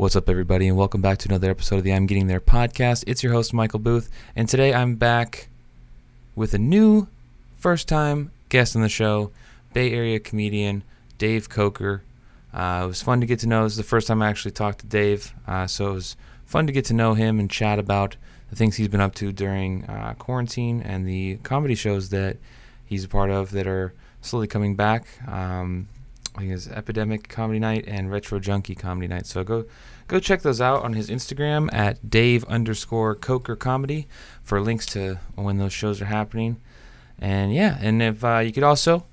What's up, everybody, and welcome back to another episode of the I'm Getting There podcast. It's your host, Michael Booth, and today I'm back with a new first time guest on the show, Bay Area comedian Dave Coker. Uh, it was fun to get to know. This is the first time I actually talked to Dave, uh, so it was fun to get to know him and chat about the things he's been up to during uh, quarantine and the comedy shows that he's a part of that are slowly coming back. Um, I think it's Epidemic Comedy Night and Retro Junkie Comedy Night. So go go check those out on his Instagram at Dave underscore Coker Comedy for links to when those shows are happening. And yeah, and if uh, you could also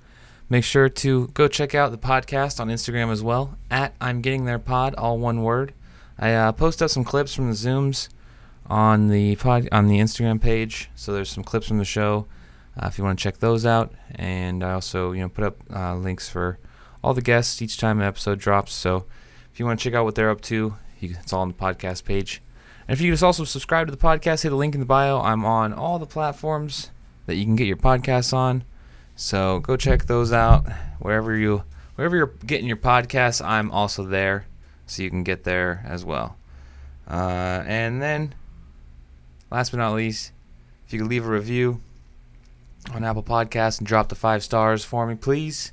make sure to go check out the podcast on Instagram as well at I'm Getting There Pod, all one word. I uh, post up some clips from the Zooms on the pod on the Instagram page. So there's some clips from the show uh, if you want to check those out. And I also you know put up uh, links for all the guests each time an episode drops. So if you want to check out what they're up to, you, it's all on the podcast page. And if you just also subscribe to the podcast, hit the link in the bio. I'm on all the platforms that you can get your podcasts on. So go check those out wherever you wherever you're getting your podcasts. I'm also there, so you can get there as well. Uh, and then, last but not least, if you could leave a review on Apple Podcasts and drop the five stars for me, please.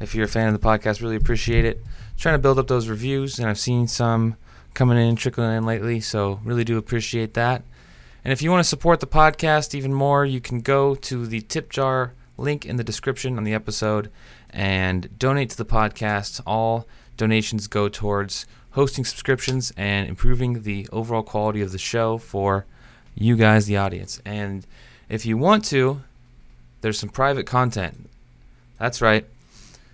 If you're a fan of the podcast, really appreciate it. Trying to build up those reviews, and I've seen some coming in, trickling in lately, so really do appreciate that. And if you want to support the podcast even more, you can go to the tip jar link in the description on the episode and donate to the podcast. All donations go towards hosting subscriptions and improving the overall quality of the show for you guys, the audience. And if you want to, there's some private content. That's right.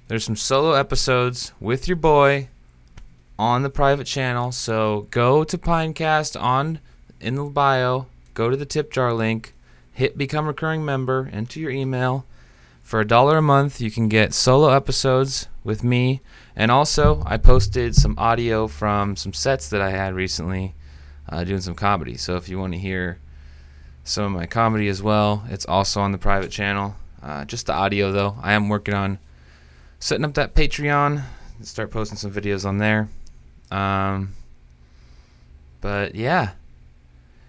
There's some solo episodes with your boy on the private channel. So go to Pinecast on in the bio, go to the tip jar link, hit become recurring member, enter your email. For a dollar a month, you can get solo episodes with me. And also, I posted some audio from some sets that I had recently uh, doing some comedy. So if you want to hear some of my comedy as well, it's also on the private channel. Uh, just the audio, though. I am working on setting up that Patreon, start posting some videos on there. Um, but yeah,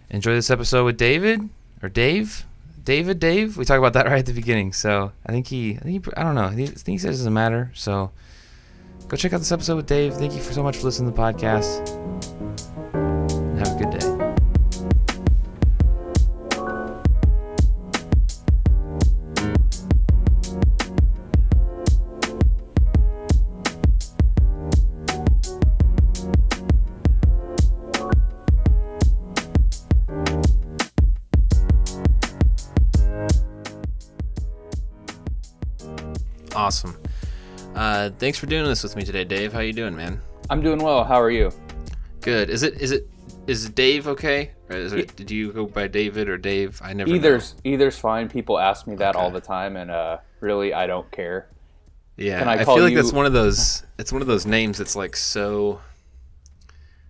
enjoy this episode with David or Dave. David, Dave. We talk about that right at the beginning. So I think he, I think he, I don't know. I think he says it doesn't matter. So go check out this episode with Dave. Thank you for so much for listening to the podcast. Awesome. Uh, thanks for doing this with me today, Dave. How you doing, man? I'm doing well. How are you? Good. Is it is it is Dave okay? Or is it, did you go by David or Dave? I never. Either's know. either's fine. People ask me that okay. all the time, and uh, really, I don't care. Yeah, Can I, I feel like you... that's one of those. It's one of those names that's like so.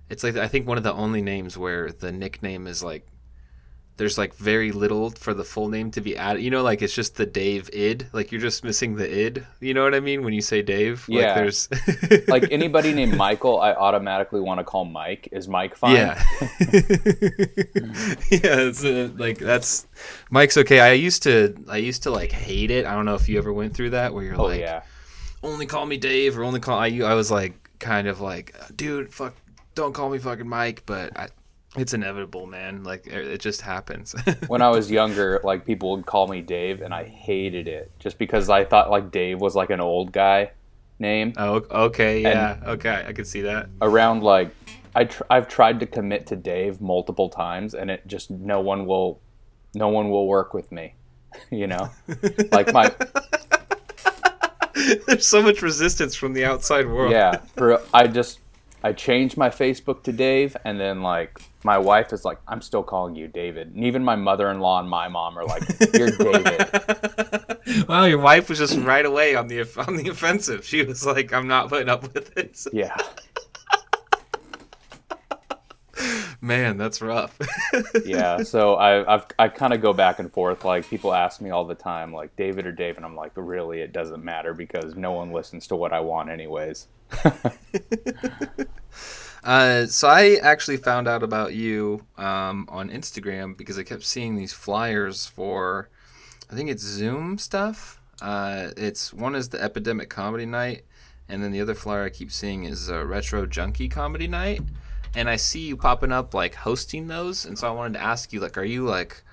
It's like I think one of the only names where the nickname is like there's like very little for the full name to be added. You know, like it's just the Dave id. Like you're just missing the id. You know what I mean when you say Dave? Yeah. Like there's like anybody named Michael, I automatically want to call Mike. Is Mike fine? Yeah. yeah. It's uh, like that's Mike's okay. I used to I used to like hate it. I don't know if you ever went through that where you're oh, like, yeah. only call me Dave or only call I. I was like kind of like, dude, fuck, don't call me fucking Mike, but I it's inevitable, man. Like it just happens. when I was younger, like people would call me Dave, and I hated it just because I thought like Dave was like an old guy name. Oh, okay, yeah, and okay, I can see that. Around like, I tr- I've tried to commit to Dave multiple times, and it just no one will, no one will work with me. you know, like my. There's so much resistance from the outside world. Yeah, for I just I changed my Facebook to Dave, and then like my wife is like, I'm still calling you David. And even my mother in law and my mom are like, You're David. well, your wife was just right away on the on the offensive. She was like, I'm not putting up with this. Yeah. Man, that's rough. yeah, so I I've, I kind of go back and forth. Like people ask me all the time, like David or Dave, and I'm like, really, it doesn't matter because no one listens to what I want anyways. Uh, so I actually found out about you um, on Instagram because I kept seeing these flyers for, I think it's Zoom stuff. Uh, it's one is the Epidemic Comedy Night, and then the other flyer I keep seeing is uh, Retro Junkie Comedy Night. And I see you popping up like hosting those, and so I wanted to ask you like, are you like,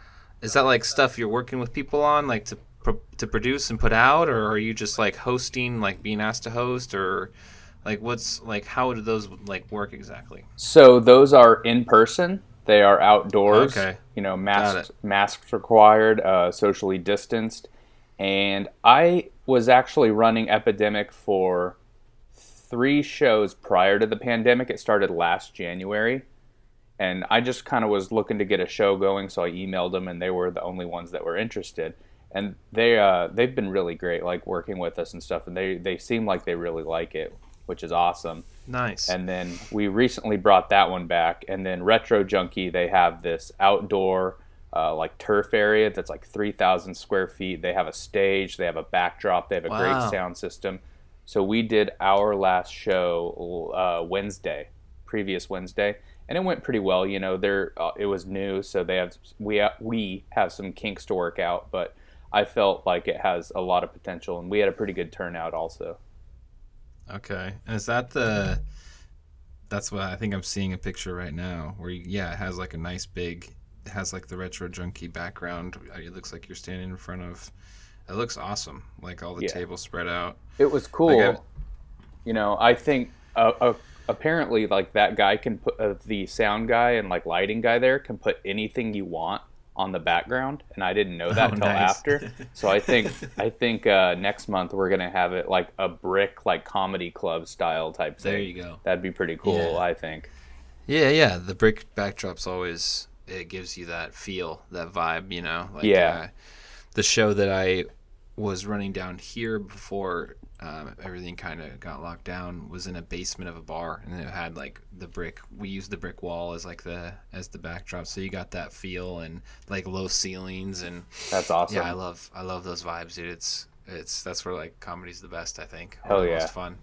is that like stuff you're working with people on like to pro- to produce and put out, or are you just like hosting, like being asked to host, or like what's like how do those like work exactly? So those are in person. They are outdoors. Okay. You know, masks masks required, uh, socially distanced. And I was actually running Epidemic for three shows prior to the pandemic. It started last January. And I just kind of was looking to get a show going, so I emailed them, and they were the only ones that were interested. And they uh, they've been really great, like working with us and stuff. And they they seem like they really like it, which is awesome. Nice. And then we recently brought that one back. And then Retro Junkie, they have this outdoor uh, like turf area that's like 3,000 square feet. They have a stage, they have a backdrop, they have a Wow. great sound system. So we did our last show uh, Wednesday, previous Wednesday, and it went pretty well. You know, there uh, it was new, so they have we ha- we have some kinks to work out, but I felt like it has a lot of potential, and we had a pretty good turnout also. Okay. And is that the That's what I think I'm seeing a picture right now where you, yeah, it has like a nice big it has like the retro junkie background. Uh, It looks like you're standing in front of it looks awesome. Like all the Yeah. tables spread out. It was cool. Like, I- you know, I think uh, uh, apparently like that guy can put uh, the sound guy and like lighting guy there can put anything you want on the background, and I didn't know that Oh, until nice. after. So I think I think uh, next month we're gonna have it like a brick like comedy club style type thing. There you go. That'd be pretty cool, Yeah. I think. Yeah, yeah. The brick backdrop's always it gives you that feel, that vibe, you know. Like, Yeah. Uh, the show that I was running down here before um, everything kind of got locked down was in a basement of a bar, and it had like the brick. We used the brick wall as like the as the backdrop, so you got that feel and like low ceilings and That's awesome. yeah, I love I love those vibes, dude. It's it's that's where like comedy's the best, I think. The yeah. most fun.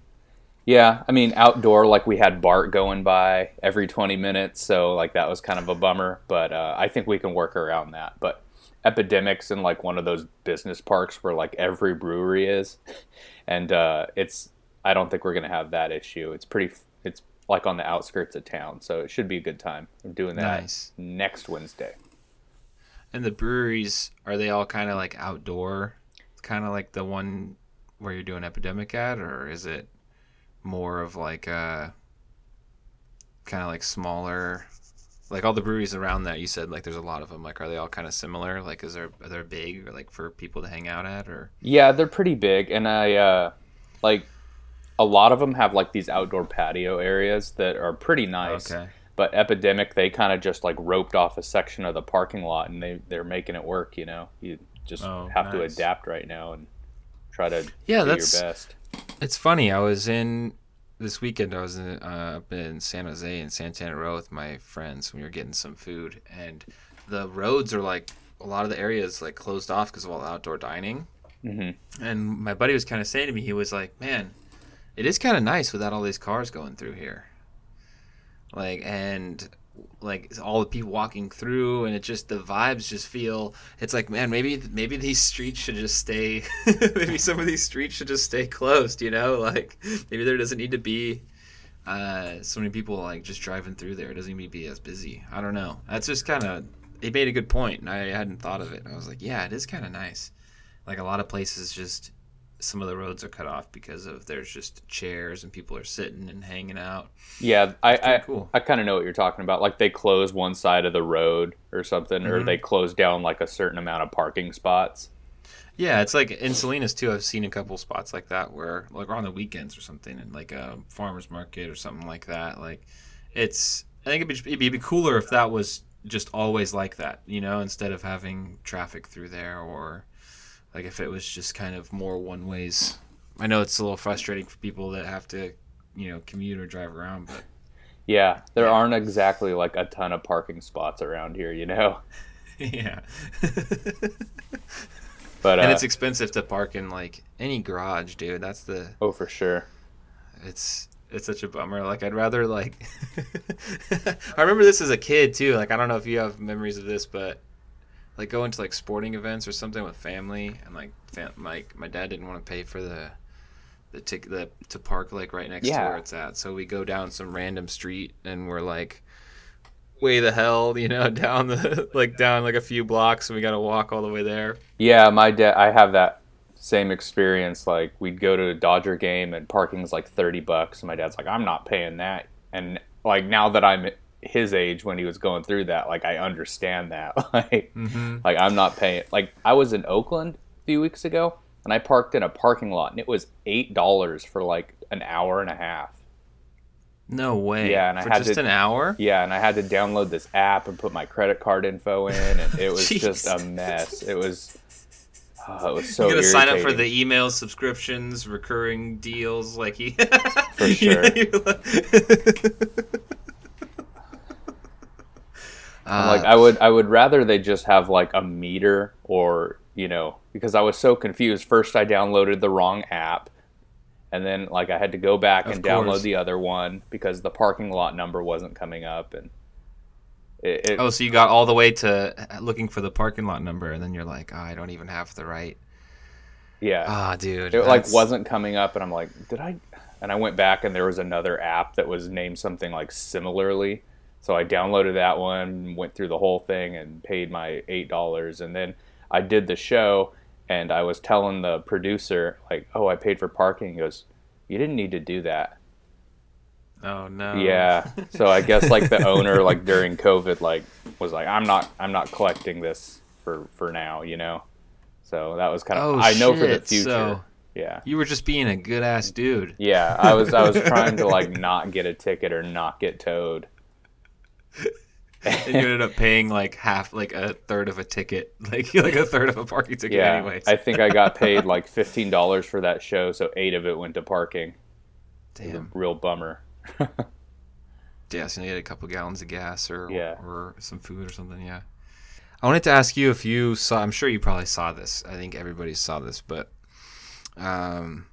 Yeah, I mean outdoor, like we had Bart going by every 20 minutes, so like that was kind of a bummer. But uh, I think we can work around that. But Epidemics in like one of those business parks where like every brewery is, and uh, it's I don't think we're gonna have that issue. It's pretty. It's like on the outskirts of town, so it should be a good time. We're doing that Nice. next Wednesday. And the breweries are they all kind of like outdoor, kind of like the one where you're doing epidemic at, or is it more of like a kind of like smaller? Like all the breweries around that, you said like there's a lot of them. Like, are they all kind of similar? Like, is there are they big or like for people to hang out at, or Yeah, they're pretty big, and I uh, like a lot of them have like these outdoor patio areas that are pretty nice. okay, But Epidemic, they kind of just like roped off a section of the parking lot, and they they're making it work. You know, you just Oh, have to adapt right now and try to Yeah, do that's- your best. It's funny. I was in this weekend. I was in, uh, up in San Jose in Santana Row with my friends. When we were getting some food, and the roads are like a lot of the areas like closed off because of all the outdoor dining. hmm And my buddy was kind of saying to me, he was like, "Man, it is kind of nice without all these cars going through here." Like and like all the people walking through and it just the vibes just feel it's like man maybe maybe these streets should just stay maybe some of these streets should just stay closed you know? Like maybe there doesn't need to be uh so many people like just driving through there. It doesn't to be as busy. I don't know. That's just kind of he made a good point and i hadn't thought of it i was like yeah it is kind of nice. Like a lot of places just some of the roads are cut off because of there's just chairs and people are sitting and hanging out Yeah, I I, cool. I kind of know what you're talking about. Like they close one side of the road or something, or Mhm. they close down like a certain amount of parking spots. Yeah, it's like in Salinas too. I've seen a couple spots like that where, like, on the weekends or something, and like a farmers market or something like that. Like, it's. I think it'd be, it'd be cooler if that was just always like that, you know, instead of having traffic through there, or like if it was just kind of more one ways. I know it's a little frustrating for people that have to, you know, commute or drive around, but Yeah, there Yeah. aren't exactly like a ton of parking spots around here, you know. yeah. But uh, and it's expensive to park in like any garage, dude. That's the oh, for sure. it's it's such a bummer. Like I'd rather like I remember this as a kid too. Like I don't know if you have memories of this, but like going to like sporting events or something with family and like fam- like my dad didn't want to pay for the the ticket the to park like right next to where it's at. So we go down some random street and we're like way the hell, you know, down the like down like a few blocks and we got to walk all the way there. Yeah, my dad. I have that same experience. Like we'd go to a Dodger game and parking's like thirty bucks, and my dad's like, "I'm not paying that." And like now that I'm his age, when he was going through that, like I understand that. like, mm-hmm. like I'm not paying. Like I was in Oakland a few weeks ago, and I parked in a parking lot, and it was eight dollars for like an hour and a half. No way. Yeah, and I for had just to- an hour. Yeah, and I had to download this app and put my credit card info in, and it was just a mess. It was. oh, it was so. you gotta sign up for the email subscriptions, recurring deals, like he. For sure. I'm like Uh, I would I would rather they just have like a meter or you know because I was so confused. First I downloaded the wrong app, and then like I had to go back and download the other one because the parking lot number wasn't coming up, and it, it oh, so you got all the way to looking for the parking lot number, and then you're like, oh, I don't even have the right. yeah Ah, dude. it like wasn't coming up, and I'm like, did I? And I went back and there was another app that was named something like similarly. So I downloaded that one, went through the whole thing, and paid my eight dollars. And then I did the show, and I was telling the producer like, "Oh, I paid for parking." He goes, "You didn't need to do that." Oh no. Yeah. So I guess like the owner like during COVID like was like, "I'm not, I'm not collecting this for for now," you know. So that was kind of Oh, I know for the future. so- Yeah. You were just being a good ass dude. Yeah, I was I was trying to like not get a ticket or not get towed. And you ended up paying like half, like a third of a ticket, like like a third of a parking ticket, Yeah, anyways. I think I got paid like fifteen dollars for that show, so eight of it went to parking. Damn. Real bummer. Yeah, so you had a couple gallons of gas or Yeah. or some food or something. Yeah. I wanted to ask you if you saw. I'm sure you probably saw this. I think everybody saw this, but um,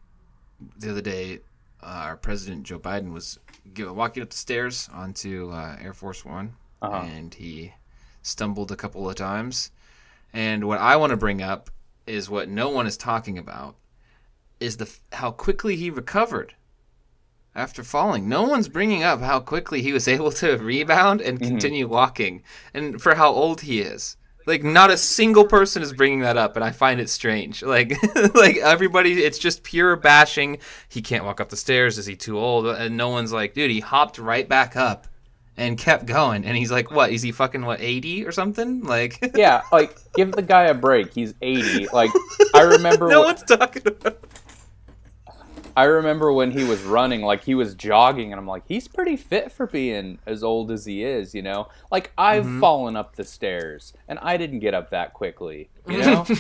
the other day, uh, our president Joe Biden was walking up the stairs onto uh, Air Force One, Uh-huh. and he stumbled a couple of times. And what I want to bring up is what no one is talking about is the how quickly he recovered after falling. No one's bringing up how quickly he was able to rebound and continue walking and for how old he is. Like not a single person is bringing that up and I find it strange. Like like everybody it's just pure bashing. He can't walk up the stairs. Is he too old? Uh, and no one's like, dude, he hopped right back up and kept going. And he's like, what? Is he fucking what 80 or something? Like Yeah, like give the guy a break. He's eighty. Like I remember no wh- one's talking about I remember when he was running, like he was jogging, and I'm like, he's pretty fit for being as old as he is, you know. Like I've Mm-hmm. fallen up the stairs, and I didn't get up that quickly, you know.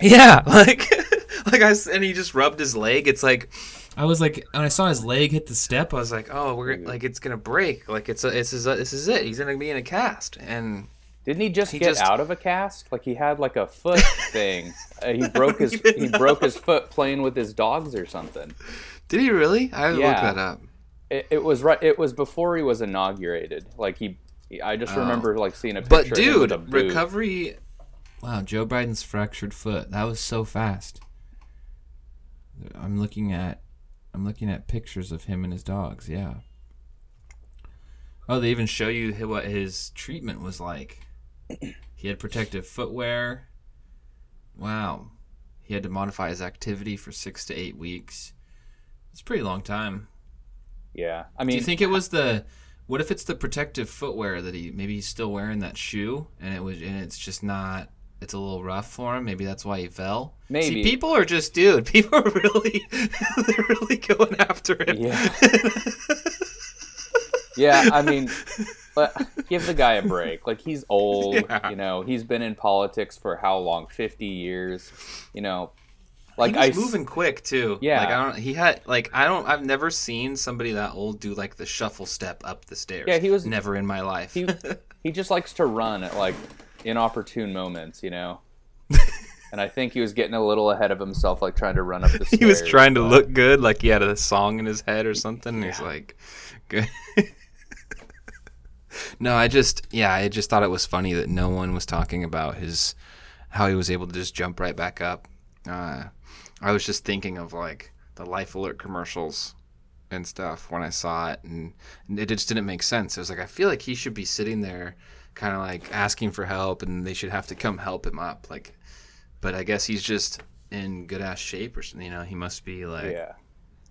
Yeah, like, like I and he just rubbed his leg. It's like, I was like, when I saw his leg hit the step, I was like, oh, we're like it's gonna break. Like it's a, it's his, this is it. He's gonna be in a cast. And Didn't he just He get just- out of a cast? Like he had like a foot thing. Uh, he broke his he know broke his foot playing with his dogs or something. did he really? I looked that up. It, it was right. It was before he was inaugurated. Like he, I just Oh. remember like seeing a picture. But of him with dude, recovery. Wow, Joe Biden's fractured foot. That was so fast. I'm looking at, I'm looking at pictures of him and his dogs. Yeah. Oh, they even show you what his treatment was like. He had protective footwear. Wow. He had to modify his activity for six to eight weeks. It's a pretty long time. Yeah, I mean, Do you think it was the? What if it's the protective footwear that he maybe he's still wearing that shoe and it was and it's just not. It's a little rough for him. Maybe that's why he fell. Maybe. See, people are just dude. People are really, they're really going after him. Yeah. yeah, I mean, give the guy a break. Like he's old, Yeah. you know. He's been in politics for how long? Fifty years, you know. Like he I was s- moving quick too. Yeah. like I don't. He had like I don't. I've never seen somebody that old do like the shuffle step up the stairs. Yeah, he was- never in my life. he he just likes to run at like inopportune moments, you know. and I think he was getting a little ahead of himself, like trying to run up the stairs. he was trying to look good, like he had a song in his head or something. And he's like, good. No, I just, yeah, I just thought it was funny that no one was talking about his, how he was able to just jump right back up. Uh, I was just thinking of like the Life Alert commercials and stuff when I saw it, and it just didn't make sense. It was like I feel like he should be sitting there, kind of like asking for help, and they should have to come help him up. Like, but I guess he's just in good ass shape, or something. You know, he must be like Yeah.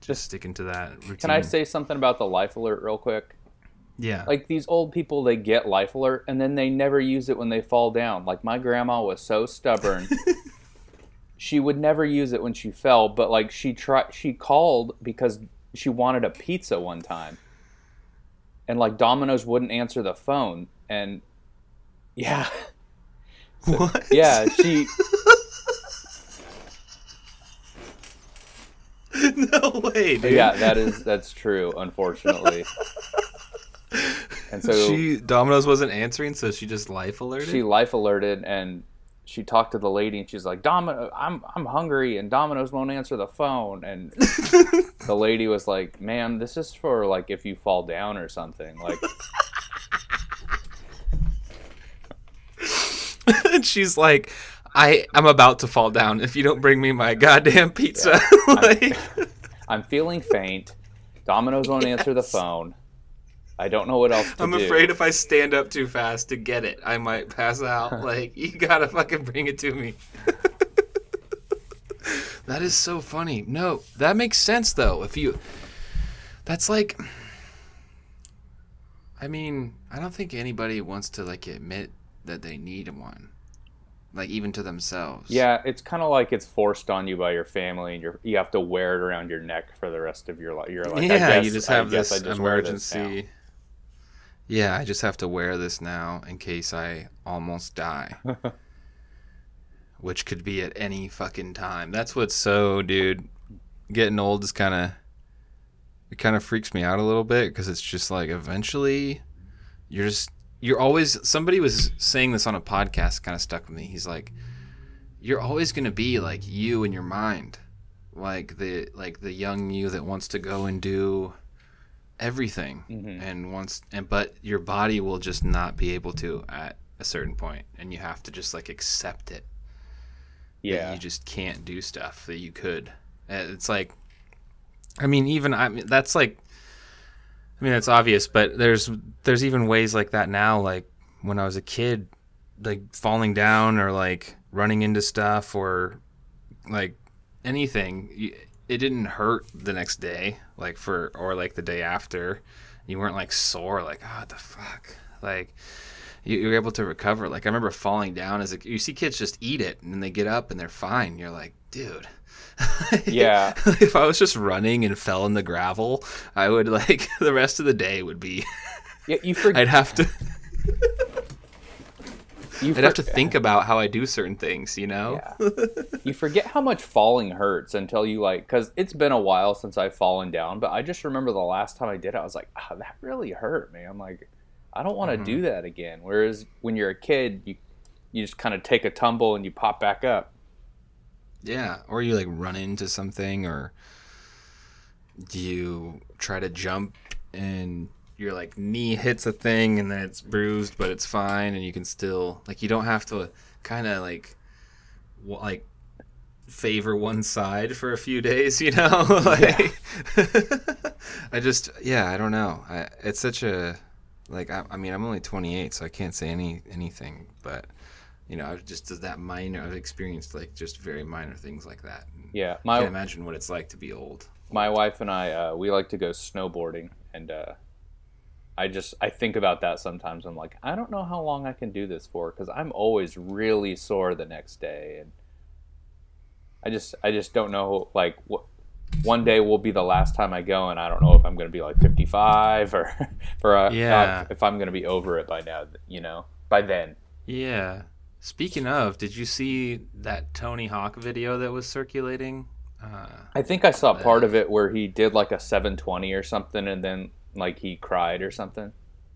just sticking to that routine. Can I say something about the life alert real quick? Yeah. Like these old people, they get life alert and then they never use it when they fall down. Like my grandma was so stubborn. she would never use it when she fell, but like she tried, she called because she wanted a pizza one time, and like Domino's wouldn't answer the phone, and yeah, what? yeah, she no way, dude. yeah, that is that's true, unfortunately. And so she Domino's wasn't answering, so she just life alerted. she life alerted and she talked to the lady and she's like Domino I'm I'm hungry and Domino's won't answer the phone. And the lady was like ma'am this is for like if you fall down or something. Like and she's like, I I'm about to fall down if you don't bring me my goddamn pizza. like, I'm feeling faint. Domino's won't answer the phone I don't know what else to I'm do afraid if I stand up too fast to get it, I might pass out. like, you gotta fucking bring it to me. that is so funny. No, that makes sense though. If you, that's like, I mean, I don't think anybody wants to like admit that they need one, like even to themselves. yeah it's kind of like it's forced on you by your family and you're, you have to wear it around your neck for the rest of your life you're like yeah, guess- you just have this I this emergency. Yeah, I just have to wear this now in case I almost die. Which could be at any fucking time. That's what's so, dude. Getting old is kind of. It kind of freaks me out a little bit because it's just like eventually you're just. You're always. Somebody was saying this on a podcast, kind of stuck with me. He's like, you're always going to be like you in your mind like the like the young you that wants to go and do everything Mhm. and wants and but your body will just not be able to at a certain point and you have to just like accept it. Yeah you just can't do stuff that you could. It's like i mean even i mean that's like i mean that's obvious but there's there's even ways like that now like when i was a kid like falling down or like running into stuff or like anything it didn't hurt the next day like for or like the day after. You weren't like sore like oh, the fuck like you, you're able to recover. Like i remember falling down as a, you see kids just eat it and then they get up and they're fine. You're like dude. Yeah. if i was just running and fell in the gravel i would like the rest of the day would be yeah you forget i'd have to you i'd have to think about how i do certain things you know Yeah. you forget how much falling hurts until you like, because it's been a while since I've fallen down, but I just remember the last time I did it, I was like, oh, that really hurt, man. I'm like, I don't want to Mhm. do that again. Whereas when you're a kid, you you just kind of take a tumble and you pop back up. Yeah, or you like run into something, or do you try to jump and your like knee hits a thing and then it's bruised, but it's fine, and you can still like you don't have to kind of like w- like favor one side for a few days, you know? like I just yeah, I don't know. I, it's such a like I, I mean I'm only 28, so I can't say any anything, but you know, I've just that minor. I've experienced like just very minor things like that. Yeah, I my can't imagine what it's like to be old. my wife and I uh, we like to go snowboarding, and uh, I just I think about that sometimes. I'm like, I don't know how long I can do this for because I'm always really sore the next day, and I just I just don't know like what. One day will be the last time I go, and I don't know if I'm going to be like 55 or, or uh, Yeah. if I'm going to be over it by now. You know, by then. Yeah. Speaking of, did you see that Tony Hawk video that was circulating? Uh, I think I saw part of it where he did like a 720 or something, and then like he cried or something.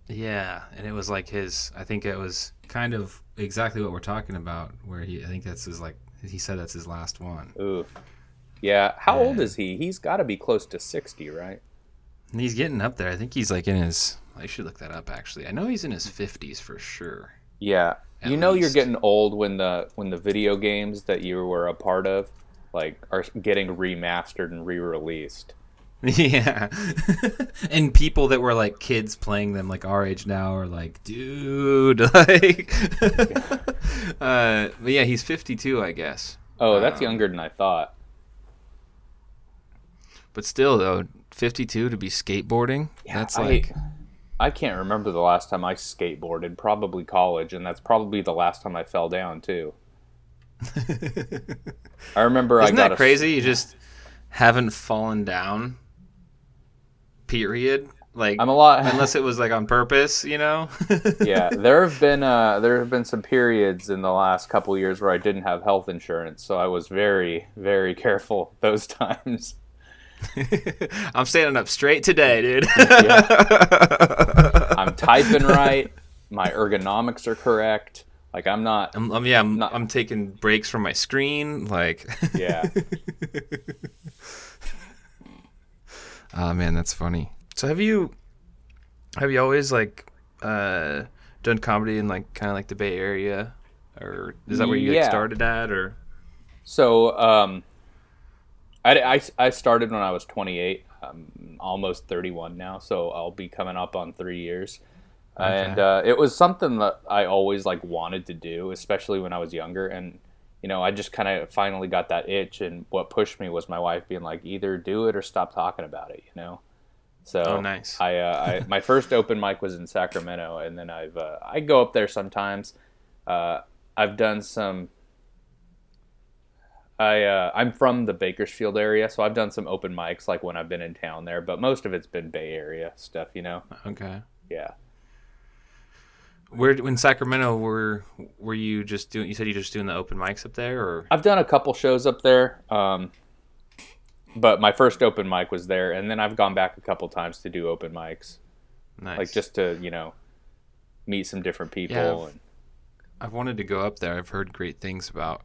yeah, and it was like his. I think it was kind of exactly what we're talking about. Where he, I think that's his like He said that's his last one. Ooh. Yeah. How old is he? He's got to be close to 60, right? And he's getting up there. I think he's like in his. I should look that up actually. I know he's in his fifties for sure. Yeah. You know you're getting old when the when the video games that you were a part of like are getting remastered and re-released. Yeah, and people that were like kids playing them, like our age now, are like, dude, like. uh, but yeah, he's fifty-two, I guess. Oh, that's Um, younger than I thought. But still, though, fifty-two to be skateboarding, that's I- like. I can't remember the last time I skateboarded. Probably college, and that's probably the last time I fell down too. I remember I Isn't got that a- crazy? You just haven't fallen down. Period. Like I'm a lot. unless it was like on purpose, you know. yeah, there have been uh, there have been some periods in the last couple years where I didn't have health insurance, so I was very very careful those times. I'm standing up straight today, dude. I'm typing right. My ergonomics are correct. Like I'm not. I'm, I'm- yeah, I'm, Not- I'm taking breaks from my screen. Like, Yeah. Oh man, that's funny. So have you, have you always like, uh, done comedy in like kind of like the Bay Area, or is that where you Yeah. started at, or? So um, I, I, I started when I was 28. I'm almost 31 now, so I'll be coming up on three years. And uh, it was something that I always like wanted to do, especially when I was younger. And you know, I just kind of finally got that itch, and what pushed me was my wife being like, either do it or stop talking about it. You know. So Oh, nice. I, uh, I my first open mic was in Sacramento, and then I've uh, I go up there sometimes. Uh, I've done some I uh, I'm from the Bakersfield area, so I've done some open mics like when I've been in town there, but most of it's been Bay Area stuff, you know. Okay. Yeah. Where in Sacramento were were you just doing? You said you just doing the open mics up there, or I've done a couple shows up there, um, but my first open mic was there, and then I've gone back a couple times to do open mics, nice? like just to you know meet some different people. Yeah, I've- and, I've wanted to go up there. I've heard great things about,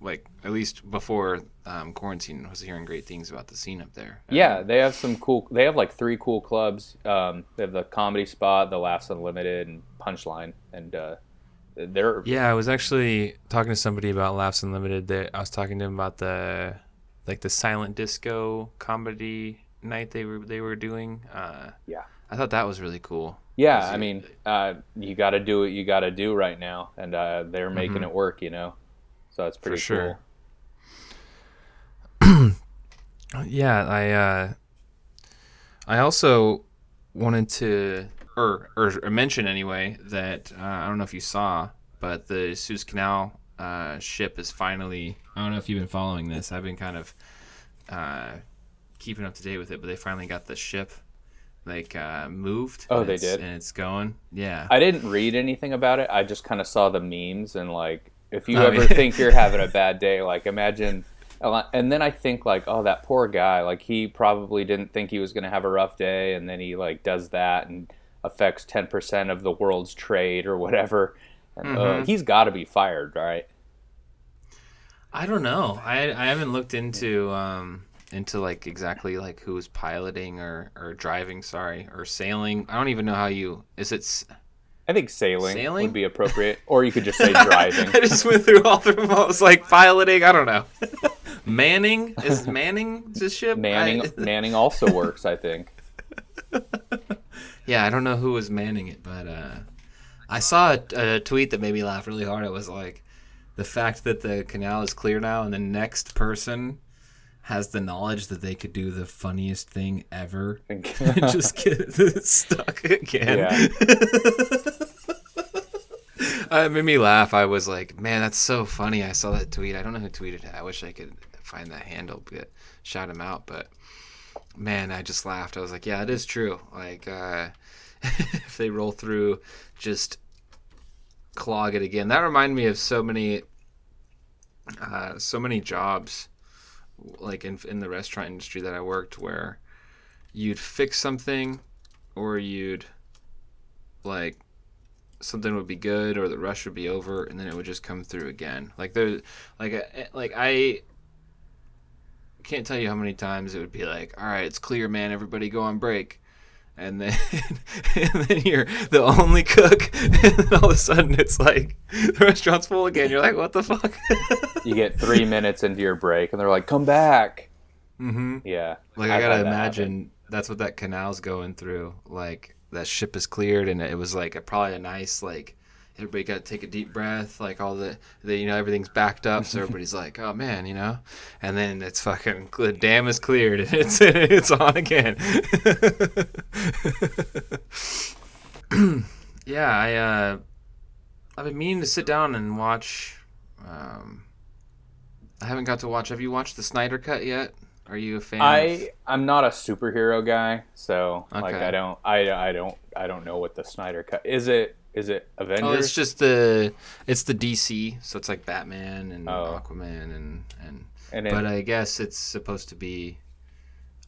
like at least before um, quarantine, was hearing great things about the scene up there. yeah, they have some cool. They have like three cool clubs. Um, they have the Comedy Spot, the Laughs Unlimited, and Punchline, and uh, they're Yeah, I was actually talking to somebody about Laughs Unlimited. That I was talking to him about the like the silent disco comedy night they were they were doing. Uh, Yeah. I thought that was really cool. Yeah, I mean, uh, you got to do what you got to do right now, and uh, they're making it work, you know. So that's pretty Mm-hmm. sure. cool. Yeah, I uh, I also wanted to or or mention anyway that uh, I don't know if you saw, but the Suez Canal uh, ship is finally. I don't know if you've been following this. I've been kind of uh, keeping up to date with it, but they finally got the ship like uh, moved. Oh, they did? and it's going. Yeah. I didn't read anything about it. I just kind of saw the memes and like, if you Oh, ever yeah. think you're having a bad day, like imagine. And then I think like, oh, that poor guy. Like he probably didn't think he was gonna have a rough day, and then he like does that and affects ten percent of the world's trade or whatever. And uh, Mhm. he's got to be fired, right? I don't know. I I haven't looked into um into like exactly like who's piloting or or driving, sorry, or sailing. I don't even know how you is it I think sailing, Sailing? would be appropriate, or you could just say driving. I just went through all. I was like piloting, I don't know. Manning is Manning the ship? Manning I- Manning also works, I think. yeah, I don't know who was manning it, but uh I saw a, a tweet that made me laugh really hard. It was like the fact that the canal is clear now and the next person has the knowledge that they could do the funniest thing ever and just get stuck again. Yeah. Uh, it made me laugh. I was like, man, that's so funny. I saw that tweet. I don't know who tweeted it. I wish I could find that handle, but shout him out. But man, I just laughed. I was like, yeah, it is true. Like, uh, if they roll through, just clog it again. That reminded me of so many, uh, so many jobs, like in in the restaurant industry that I worked, where you'd fix something, or you'd like something would be good or the rush would be over and then it would just come through again. Like there like uh, like I can't tell you how many times it would be like, "All right, it's clear, man. Everybody go on break." And then, and then you're the only cook, and then all of a sudden it's like the restaurant's full again. You're like, "What the fuck?" you get three minutes into your break, and they're like, "Come back." mm-hmm. Yeah, Like I I've gotta had that imagine that's what that canal's going through. Like that ship is cleared, and it was like a, probably a nice like everybody got to take a deep breath. Like all the, the you know everything's backed up, so everybody's like, oh man, you know. And then it's fucking the dam is cleared, and it's it's on again. yeah, I uh, I've been meaning to sit down and watch. Um, I haven't got to watch. Have you watched the Snyder Cut yet? Are you a fan? of- I I'm not a superhero guy, so like I don't I I don't I don't know what the Snyder cut is. It is it Avengers? Oh, it's just the it's the DC, so it's like Batman and Oh. Aquaman and and. and it, But I guess it's supposed to be,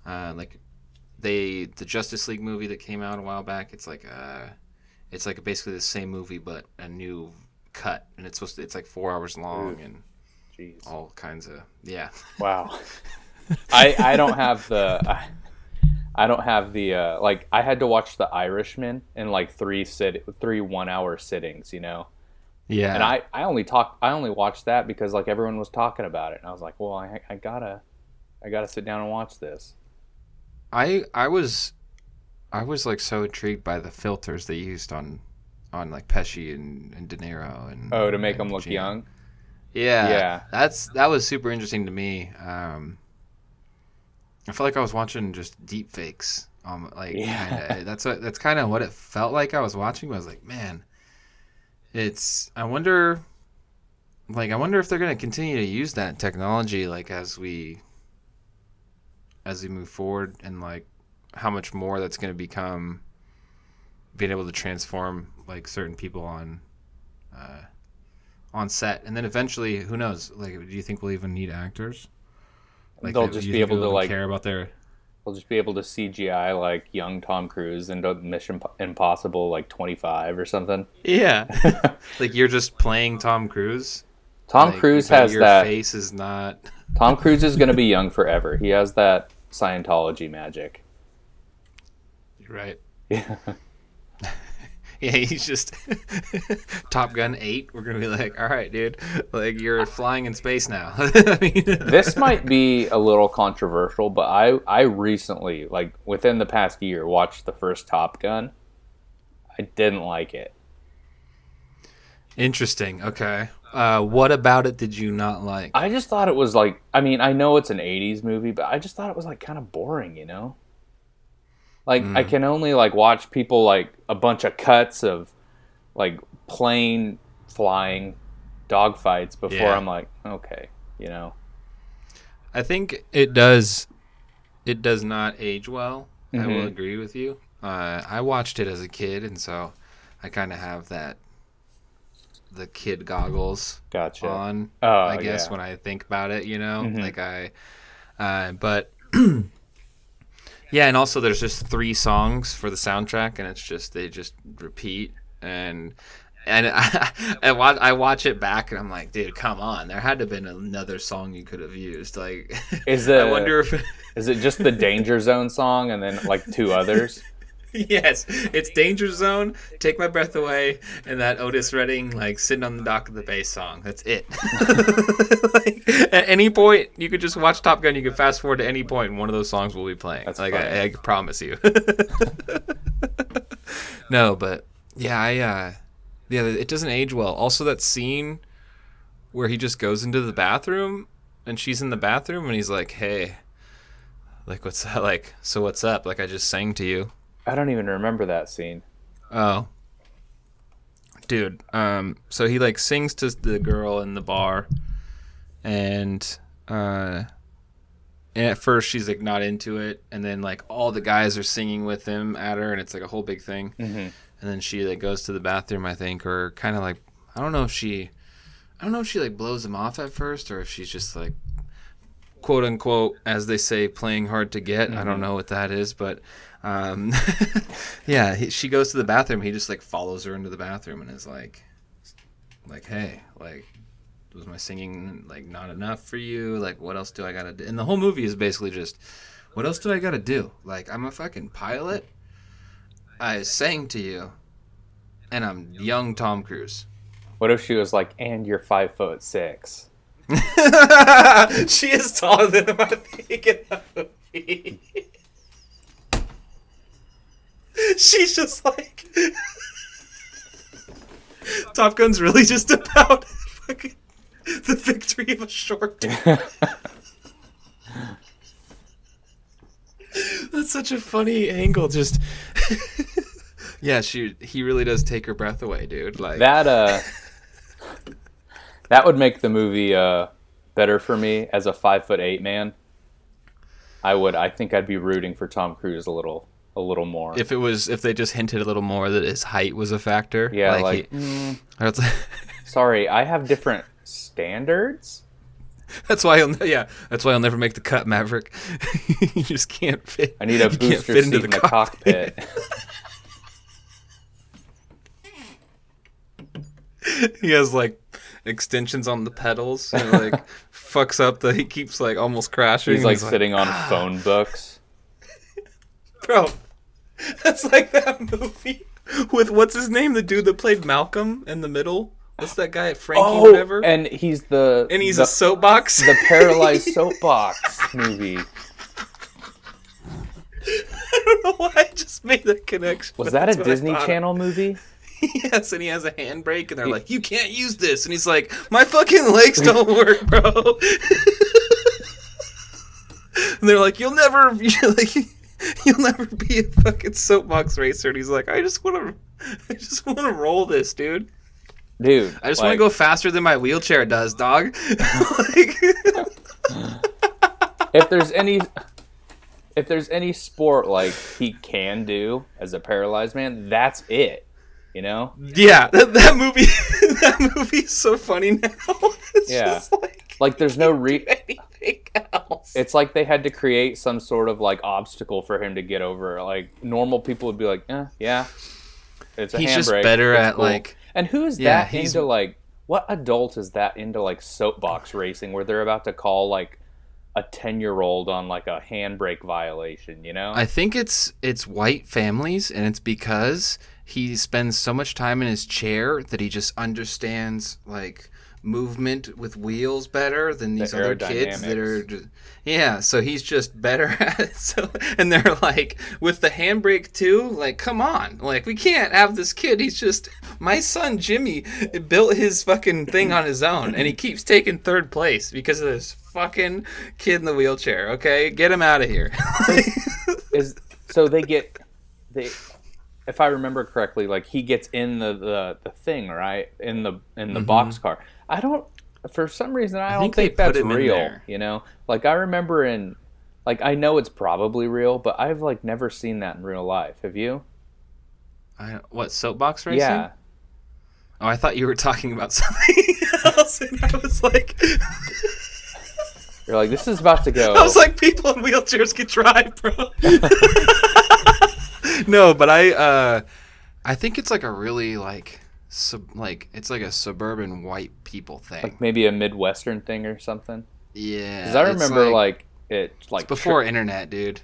uh, like, they the Justice League movie that came out a while back. It's like uh, it's like basically the same movie but a new cut, and it's supposed to it's like four hours long Ooh. and Jeez. all kinds of yeah. Wow. I I don't have the I, I don't have the uh, like I had to watch The Irishman in like three sit three one hour sittings, you know. Yeah, And I I only talk I only watched that because like everyone was talking about it, and I was like, well, I I gotta I gotta sit down and watch this. I I was I was like so intrigued by the filters they used on on like Pesci and, and De Niro and Oh, to make and them look young. Yeah, Yeah. That's that was super interesting to me. Um, I felt like I was watching just deep fakes. Um, like Yeah. kinda, that's what that's kind of what it felt like I was watching. But I was like, man, it's. I wonder, like, I wonder if they're gonna continue to use that technology, like as we as we move forward, and like how much more that's gonna become being able to transform like certain people on. Uh, on set, and then eventually, who knows? Like, do you think we'll even need actors? Like, They'll just be able to like care about their. They'll just be able to CGI like young Tom Cruise into Mission Impossible like 25 or something. Yeah, like you're just playing Tom Cruise. Tom Like, Cruise has your that. face is not. Tom Cruise is going to be young forever. He has that Scientology magic. You're right. Yeah. Yeah, he's just Top Gun eight. We're gonna be like, all right, dude, like you're flying in space now. I mean, this might be a little controversial, but I I recently, like within the past year, watched the first Top Gun. I didn't like it. interesting. Okay, uh, what about it did you not like? I just thought it was like I mean, I know it's an 80s movie, but I just thought it was like kind of boring, you know? Like I can only like watch people like a bunch of cuts of like plane flying dogfights before Yeah. I'm like, okay, you know. I think it does. It does not age well. I will Mhm. agree with you. Uh, I watched it as a kid, and so I kind of have that the kid goggles Gotcha. on. Oh, I guess yeah. when I think about it, you know, Mhm. like I, uh, but yeah, and also there's just three songs for the soundtrack, and it's just they just repeat and. And I, I watch I watch it back and I'm like, dude, come on! There had to have been another song you could have used. Like, Is I wonder if Is it just the Danger Zone song and then like two others? yes, it's Danger Zone, Take My Breath Away, and that Otis Redding like sitting on the dock of the bay song. That's it. like, at any point, you could just watch Top Gun. You could fast forward to any point, and one of those songs will be playing. That's like. I, I promise you. no, but yeah, I uh, yeah, it doesn't age well. Also, that scene where he just goes into the bathroom and she's in the bathroom and he's like, "Hey." Like what's that like? So what's up? Like I just sang to you. I don't even remember that scene. Oh. Dude, um so he like sings to the girl in the bar and uh and at first she's like not into it and then like all the guys are singing with him at her and it's like a whole big thing. Mm-hmm. And then she like goes to the bathroom, I think, or kind of like I don't know if she I don't know if she like blows him off at first or if she's just like quote unquote, as they say, playing hard to get. I Mm-hmm. don't know what that is, but um, yeah, he, she goes to the bathroom. He just like follows her into the bathroom and is like, like, hey, like, was my singing like not enough for you? Like, what else do I gotta do? And the whole movie is basically just, what else do I gotta do? Like, I'm a fucking pilot. I sang to you, and I'm young Tom Cruise. What if she was like, and you're five foot six? she is taller than him, I think, in that movie. She's just like. Top Gun's really just about fucking the victory of a short dude. That's such a funny angle. Just. yeah, she. He really does take her breath away, dude. Like That uh, that would make the movie uh better for me as a five foot eight man. I would. I think I'd be rooting for Tom Cruise a little, a little more. if it was if they just hinted a little more that his height was a factor. yeah, he- like, mm, like- sorry, I have different standards. that's why he'll yeah that's why he'll never make the cut, Maverick. you just can't fit. I need a you can't booster fit seat into in the cockpit. he has like extensions on the pedals and like fucks up the he keeps like almost crashing. He's like sitting on phone books. Bro. That's like that movie with what's his name, the dude that played Malcolm in the middle. What's that guy, Frankie, oh, whatever? And, he's the and he's the, a soapbox. the paralyzed soapbox movie. I don't know why I just made that connection. Was that a Disney. Channel movie? Yes, and he has a handbrake, and they're like, "You can't use this," and he's like, "My fucking legs don't work, bro." and they're like, "You'll never, like, you'll never be a fucking soapbox racer." And he's like, "I just want to, I just want to roll this, dude. Dude, I just want to go faster than my wheelchair does, dog." like, if there's any if there's any sport like he can do as a paralyzed man, that's it. You know? yeah, that, that movie, that movie is so funny now. It's Yeah. just like, Like there's no re anything else. it's like they had to create some sort of like obstacle for him to get over. Like normal people would be like, eh, yeah. It's a He's just handbrake, better it's at, cool." like- And who's Yeah, that he's- into like what adult is that into like soapbox racing where they're about to call like a 10 year old on like a handbrake violation, you know? I think it's it's white families, and it's because he spends so much time in his chair that he just understands like movement with wheels better than these other kids that are just, yeah so he's just better at it so and they're like with the handbrake too like come on like we can't have this kid he's just my son jimmy built his fucking thing on his own and he keeps taking third place because of this fucking kid in the wheelchair okay? Get him out of here is so they get they if I remember correctly, like he gets in the the, the thing right in the in the mm-hmm. box car. I don't for some reason I, don't think think, that's put him in real. You know, like I remember in like I know it's probably real, but I've like never seen that in real life. Have you? I, what soapbox racing Yeah. Oh, I thought you were talking about something else, and I was like, You're like this is about to go. I was like, people in wheelchairs can drive, bro. no, but I, uh, I think it's like a really like, sub, like it's like a suburban white people thing. like maybe a midwestern thing or something. yeah, Because I remember like, it like before internet, dude.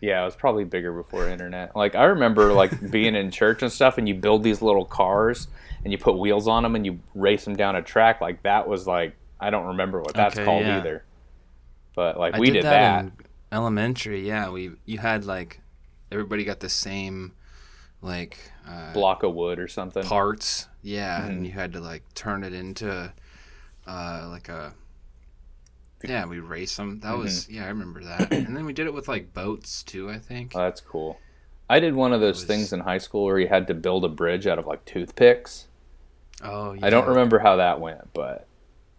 Yeah, it was probably bigger before internet. Like I remember like being in church and stuff, and you build these little cars and you put wheels on them and you race them down a track. Like that was like I don't remember what that's Okay, called yeah. either. But like I we did, that. in elementary. Yeah, we you had like everybody got the same like uh, block of wood or something. parts. Yeah, Mm-hmm. and you had to like turn it into uh, like a. Yeah, we race them. That Mm-hmm. was yeah, I remember that. and then we did it with like boats too. I think. Oh, that's cool. I did one of those was- things in high school where you had to build a bridge out of like toothpicks. oh, yeah. I don't remember how that went, but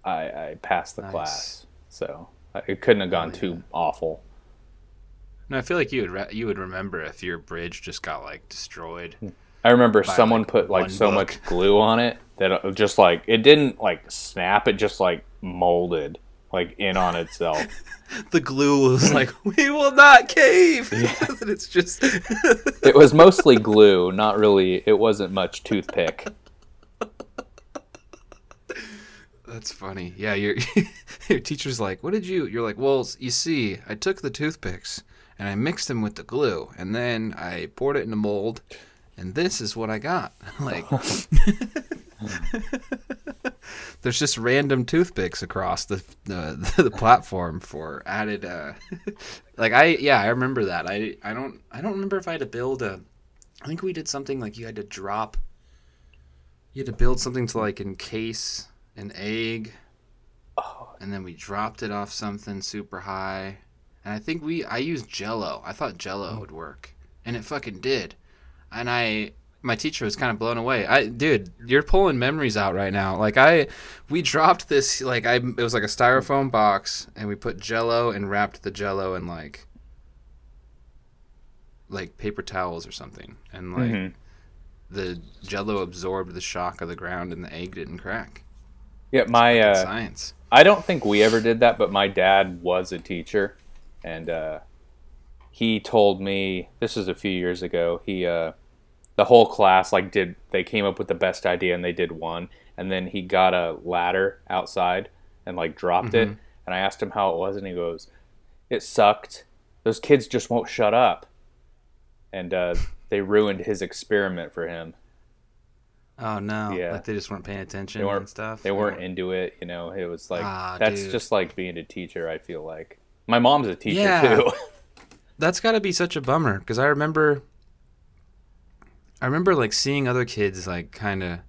I, I passed the Nice. class, so it couldn't have gone Oh, yeah. too awful. No, I feel like you would re- you would remember if your bridge just got like destroyed. I remember someone like, put like so book. much glue on it that it just like it didn't like snap. It just like molded. like in on itself. the glue was like, "We will not cave." and it's just it was mostly glue, not really. It wasn't much toothpick. That's funny. Yeah, your your teacher's like, "What did you?" You're like, "Well, you see, I took the toothpicks and I mixed them with the glue, and then I poured it in a mold, and this is what I got." like, there's just random toothpicks across the the, the platform for added. Uh, like I yeah, I remember that. I I don't I don't remember if I had to build a. I think we did something like you had to drop. You had to build something to like encase an egg, and then we dropped it off something super high. And I think we I used Jello. I thought Jello would work, and it fucking did. And I my teacher was kind of blown away. I dude, you're pulling memories out right now. Like I we dropped this like I it was like a styrofoam box and we put jello and wrapped the jello in like like paper towels or something. And like Mhm. the jello absorbed the shock of the ground and the egg didn't crack. Yeah, my uh, Science. I don't think we ever did that, but my dad was a teacher, and uh, he told me this was a few years ago. He uh, the whole class like did they came up with the best idea and they did one, and then he got a ladder outside and like dropped it, and I asked him how it was, and he goes, "It sucked. Those kids just won't shut up," and uh, they ruined his experiment for him. Oh no. Yeah. Like they just weren't paying attention They weren't and stuff. They weren't into it, you know. It was like Ah, that's dude. just like being a teacher. I feel like my mom's a teacher Yeah. too. that's got to be such a bummer because I remember, I remember like seeing other kids like kind of.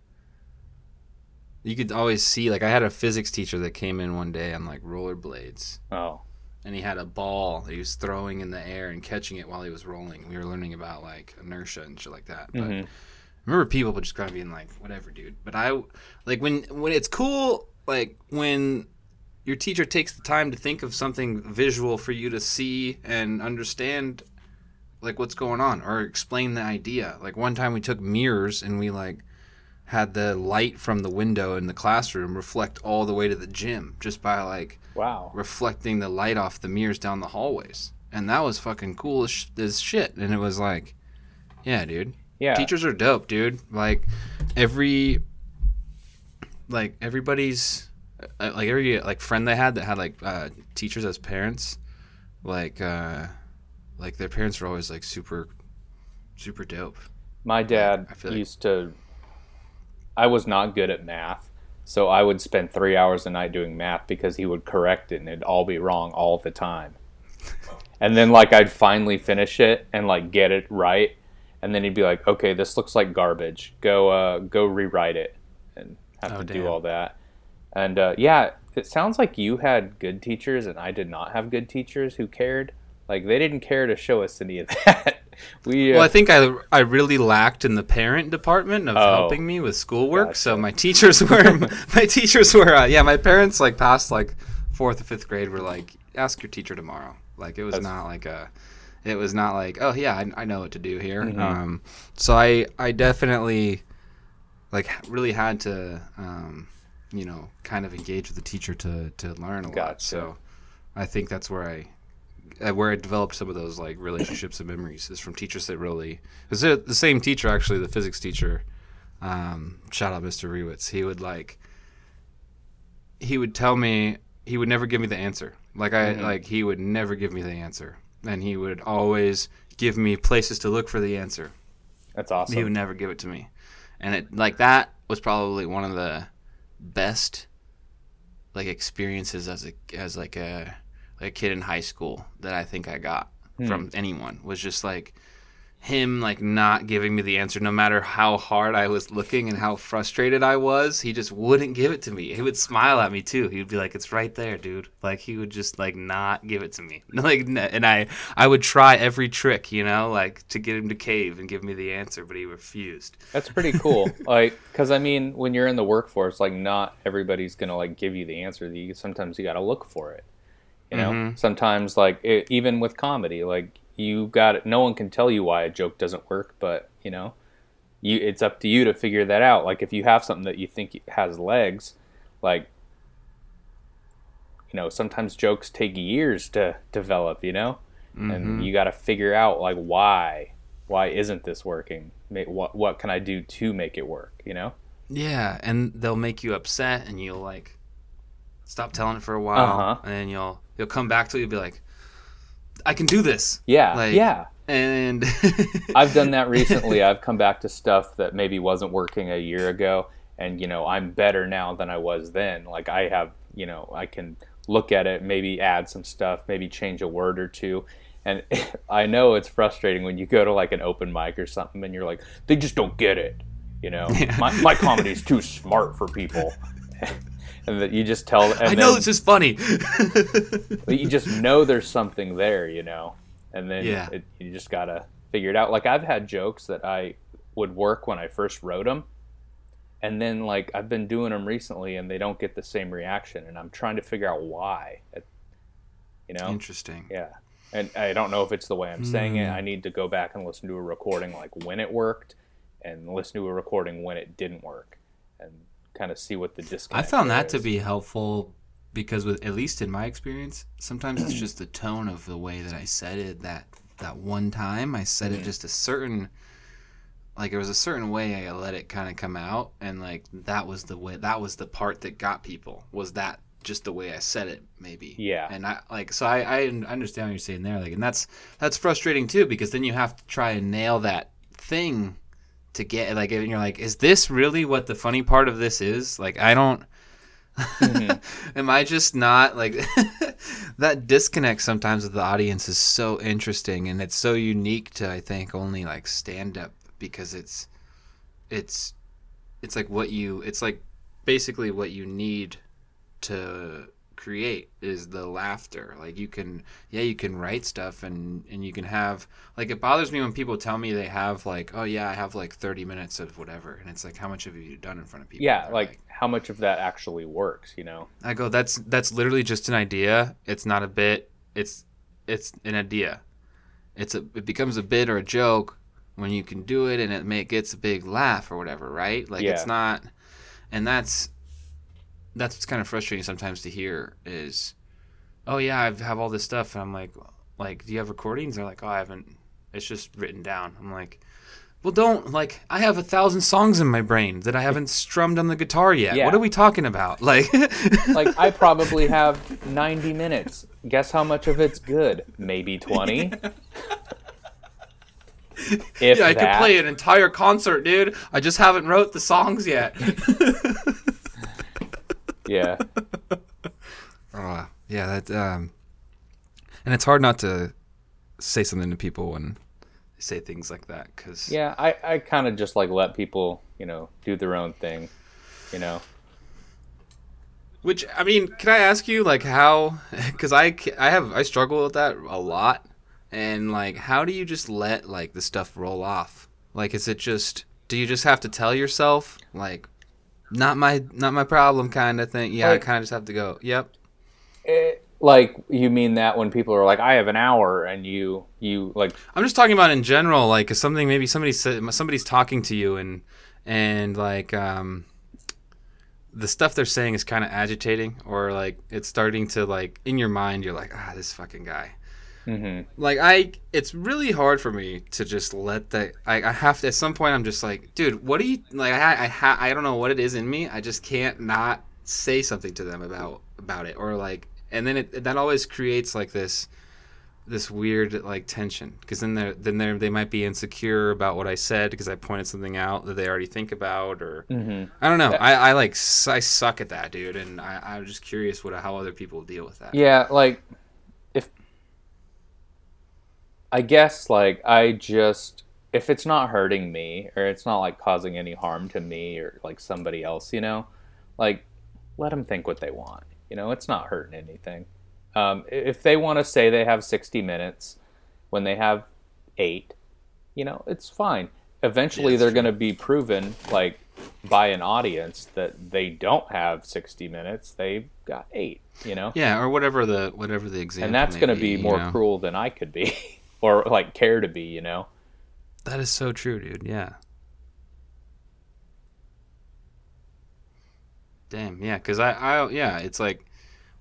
You could always see like I had a physics teacher that came in one day on like rollerblades, oh, and he had a ball that he was throwing in the air and catching it while he was rolling. We were learning about like inertia and shit like that. But Mhm. I remember people just kind of being like, "Whatever, dude." But I like when when it's cool, like when your teacher takes the time to think of something visual for you to see and understand like what's going on or explain the idea. Like one time we took mirrors and we like had the light from the window in the classroom reflect all the way to the gym just by like wow. reflecting the light off the mirrors down the hallways. And that was fucking cool as, sh- as shit. And it was like, yeah, dude. Yeah, Teachers are dope, dude. Like every, like everybody's, like every like friend they had that had like uh, teachers as parents, like uh, like their parents were always like super, super dope. my dad I feel like- used to. I was not good at math, so I would spend three hours a night doing math because he would correct it and it'd all be wrong all the time. And then like I'd finally finish it and like get it right, and then he'd be like, "Okay, this looks like garbage. Go, uh, go rewrite it," and have Oh, to damn. do all that. And uh, yeah, it sounds like you had good teachers and I did not have good teachers who cared. Like they didn't care to show us any of that. we uh, Well, I think I I really lacked in the parent department of Oh. helping me with schoolwork. So my teachers were my teachers were uh, yeah. My parents like past like fourth or fifth grade were like ask your teacher tomorrow. Like it was That's- not like a. It was not like oh yeah I, I know what to do here. Mhm. Um, so I I definitely like really had to um, you know kind of engage with the teacher to to learn a lot. So I think that's where I uh, where I developed some of those like relationships and memories is from teachers that really is it the same teacher actually the physics teacher um, shout out Mr. Rewitz he would like he would tell me he would never give me the answer like I Mhm. like he would never give me the answer and he would always give me places to look for the answer that's awesome. he would never give it to me and it like that was probably one of the best like experiences as a as like a like a kid in high school that I think I got Hmm. from anyone was just like him like not giving me the answer no matter how hard I was looking and how frustrated I was he just wouldn't give it to me he would smile at me too he would be like it's right there dude like he would just like not give it to me like and I I would try every trick you know like to get him to cave and give me the answer but he refused That's pretty cool. like, because I mean, when you're in the workforce, like, not everybody's gonna like give you the answer. You sometimes you got to look for it. You know, Mhm. sometimes like it, even with comedy, like you got it. no one can tell you why a joke doesn't work, but you know, you it's up to you to figure that out. Like if you have something that you think has legs, like you know, sometimes jokes take years to develop, you know? Mm-hmm. And you got to figure out like why why isn't this working? What what can I do to make it work, you know? Yeah, and they'll make you upset, and you'll like stop telling it for a while, Uh-huh. and then you'll you'll come back to it. You'll be like, I can do this. Yeah. Like- yeah. And I've done that recently. I've come back to stuff that maybe wasn't working a year ago, and you know I'm better now than I was then. Like I have, you know, I can look at it, maybe add some stuff, maybe change a word or two. And I know it's frustrating when you go to like an open mic or something, and you're like, they just don't get it. You know, my my comedy's too smart for people. And that you just tell, and I then know this is funny. but you just know there's something there, you know, and then Yeah. it, you just gotta figure it out. Like I've had jokes that I would work when I first wrote them, and then like I've been doing them recently, and they don't get the same reaction, and I'm trying to figure out why. You know, Interesting. yeah. And I don't know if it's the way I'm saying it. Hmm. I need to go back and listen to a recording like when it worked, and listen to a recording when it didn't work, kind of see what the I found that to be helpful because with at least in my experience, sometimes it's just the tone of the way that I said it that that one time I said it mm-hmm. just a certain like it was a certain way I let it kind of come out and like that was the way that was the part that got people was that just the way I said it maybe. Yeah. and I like so I, I understand what you're saying there like and that's that's frustrating too because then you have to try and nail that thing to get like and you're like is this really what the funny part of this is? Like I don't mm-hmm. am I just not like that disconnect sometimes with the audience is so interesting and it's so unique to I think only like stand up because it's it's it's like what you it's like basically what you need to create is the laughter like you can yeah you can write stuff and and you can have like it bothers me when people tell me they have like oh yeah i have like 30 minutes of whatever and it's like how much have you done in front of people Yeah, They're like how much of that actually works, you know? I go, that's that's literally just an idea. It's not a bit. It's it's an idea. It's a it becomes a bit or a joke when you can do it and it may, gets a big laugh or whatever, right? Like Yeah. it's not, and that's that's what's kind of frustrating sometimes to hear is, oh yeah, I have all this stuff, and I'm like, like, do you have recordings? They're like, oh, I haven't. It's just written down. I'm like. Well, don't like. I have a thousand songs in my brain that I haven't strummed on the guitar yet. Yeah. What are we talking about? Like, Like I probably have 90 minutes. Guess how much of it's good? Maybe 20. if yeah, I that. could play an entire concert, dude. I just haven't wrote the songs yet. Yeah. uh, yeah, that um, and it's hard not to say something to people when they say things like that because Yeah, I, I kind of just like let people, you know, do their own thing, you know. Which I mean, can I ask you like how? Because I I have I struggle with that a lot, and like how do you just let like the stuff roll off? Like, is it just do you just have to tell yourself like, not my not my problem kind of thing? Yeah, Like- I kind of just have to go. Yep. Eh, like you mean that when people are like I have an hour and you you like I'm just talking about in general, like if something maybe somebody somebody's talking to you and and like um the stuff they're saying is kind of agitating or like it's starting to like in your mind you're like ah this fucking guy mhm. like I it's really hard for me to just let that I, I have to at some point I'm just like dude what do you like I I, ha, I don't know what it is in me. I just can't not say something to them about about it. Or like and then it that always creates like this this weird like tension. Because then they're then they they might be insecure about what I said because I pointed something out that they already think about or Mhm. I don't know. I, I like I suck at that dude and I, I'm just curious what how other people deal with that. Yeah, like I guess like I just if it's not hurting me or it's not like causing any harm to me or like somebody else, you know, like let them think what they want. You know, it's not hurting anything. Um, if they want to say they have 60 minutes when they have eight, you know, it's fine. Eventually, that's they're going to be proven like by an audience that they don't have 60 minutes. They've got eight, you know? Yeah, or whatever the whatever the example. and that's going to be you more know? cruel than I could be, or like care to be. You know? That is so true, dude. Yeah. Damn. Yeah, because I, I, yeah, it's like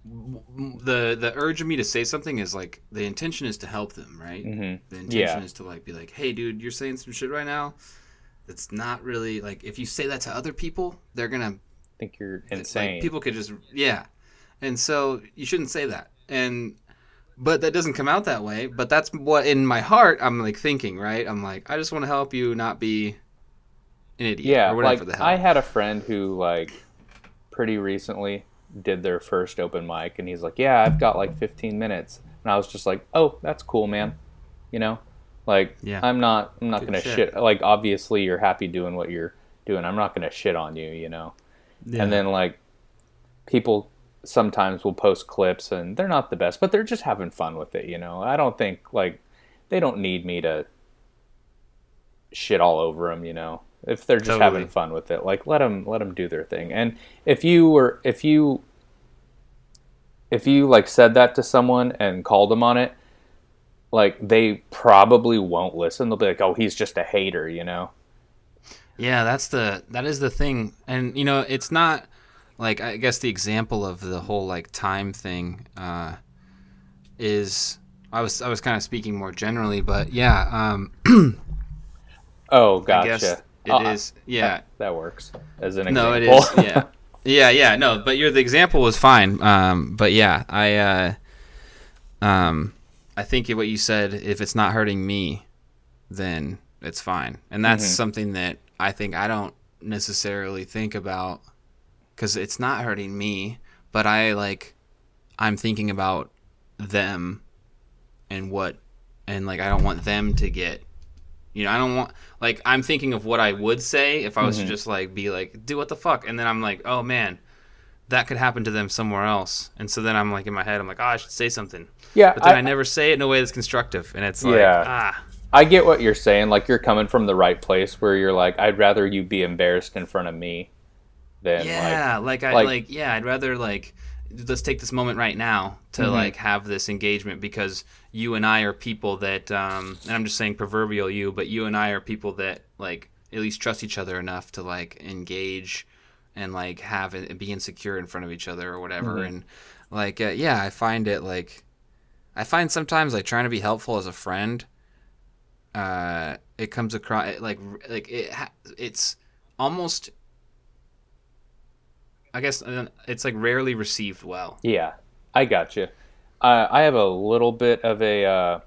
the the urge of me to say something is like the intention is to help them, right? Mhm. The intention Yeah. is to like be like, hey, dude, you're saying some shit right now. That's not really like if you say that to other people, they're gonna think you're like, insane. people could just yeah, and so you shouldn't say that. And but that doesn't come out that way. But that's what in my heart I'm like thinking, right? I'm like, I just want to help you not be an idiot yeah, or whatever like the hell. I had a friend who like pretty recently did their first open mic, and he's like, "Yeah, I've got like 15 minutes," and I was just like, "Oh, that's cool, man." You know, like Yeah. I'm not I'm not Good gonna shit. shit. Like obviously you're happy doing what you're doing. I'm not gonna shit on you. You know. Yeah. And then like people sometimes will post clips and they're not the best, but they're just having fun with it, you know. I don't think like they don't need me to shit all over them, you know. If they're just Totally. having fun with it, like let them let them do their thing. And if you were if you if you like said that to someone and called them on it, like they probably won't listen. They'll be like, "Oh, he's just a hater," you know. Yeah, that's the that is the thing, and you know, it's not like I guess the example of the whole like time thing uh, is I was I was kind of speaking more generally, but yeah, um, Oh, gotcha. it Uh, is. Yeah, That works as an example. no, it is. Yeah, yeah, yeah. No, but your the example was fine. Um, but yeah, I uh, um, I think what you said, if it's not hurting me, then it's fine, and that's Mhm. something that I think I don't necessarily think about because it's not hurting me, but I like I'm thinking about them and what and like I don't want them to get you know, I don't want like I'm thinking of what I would say if I was Mhm. to just like be like, do what the fuck and then I'm like, oh man, that could happen to them somewhere else. And so then I'm like in my head, I'm like, oh I should say something. yeah, But then I, I, never say it in a way that's constructive. And it's like Yeah. ah I get what you're saying. Like you're coming from the right place where you're like, I'd rather you be embarrassed in front of me than yeah, like, I like- like, yeah, I'd rather like let's take this moment right now to Mhm. like have this engagement because you and I are people that um and I'm just saying proverbial you, but you and I are people that like at least trust each other enough to like engage and like have it be insecure in front of each other or whatever Mhm. and like uh, yeah, I find it like I find sometimes like trying to be helpful as a friend uh it comes across like like it ha- it's almost I guess it's like rarely received well. yeah, I got you. Uh, I have a little bit of a uh,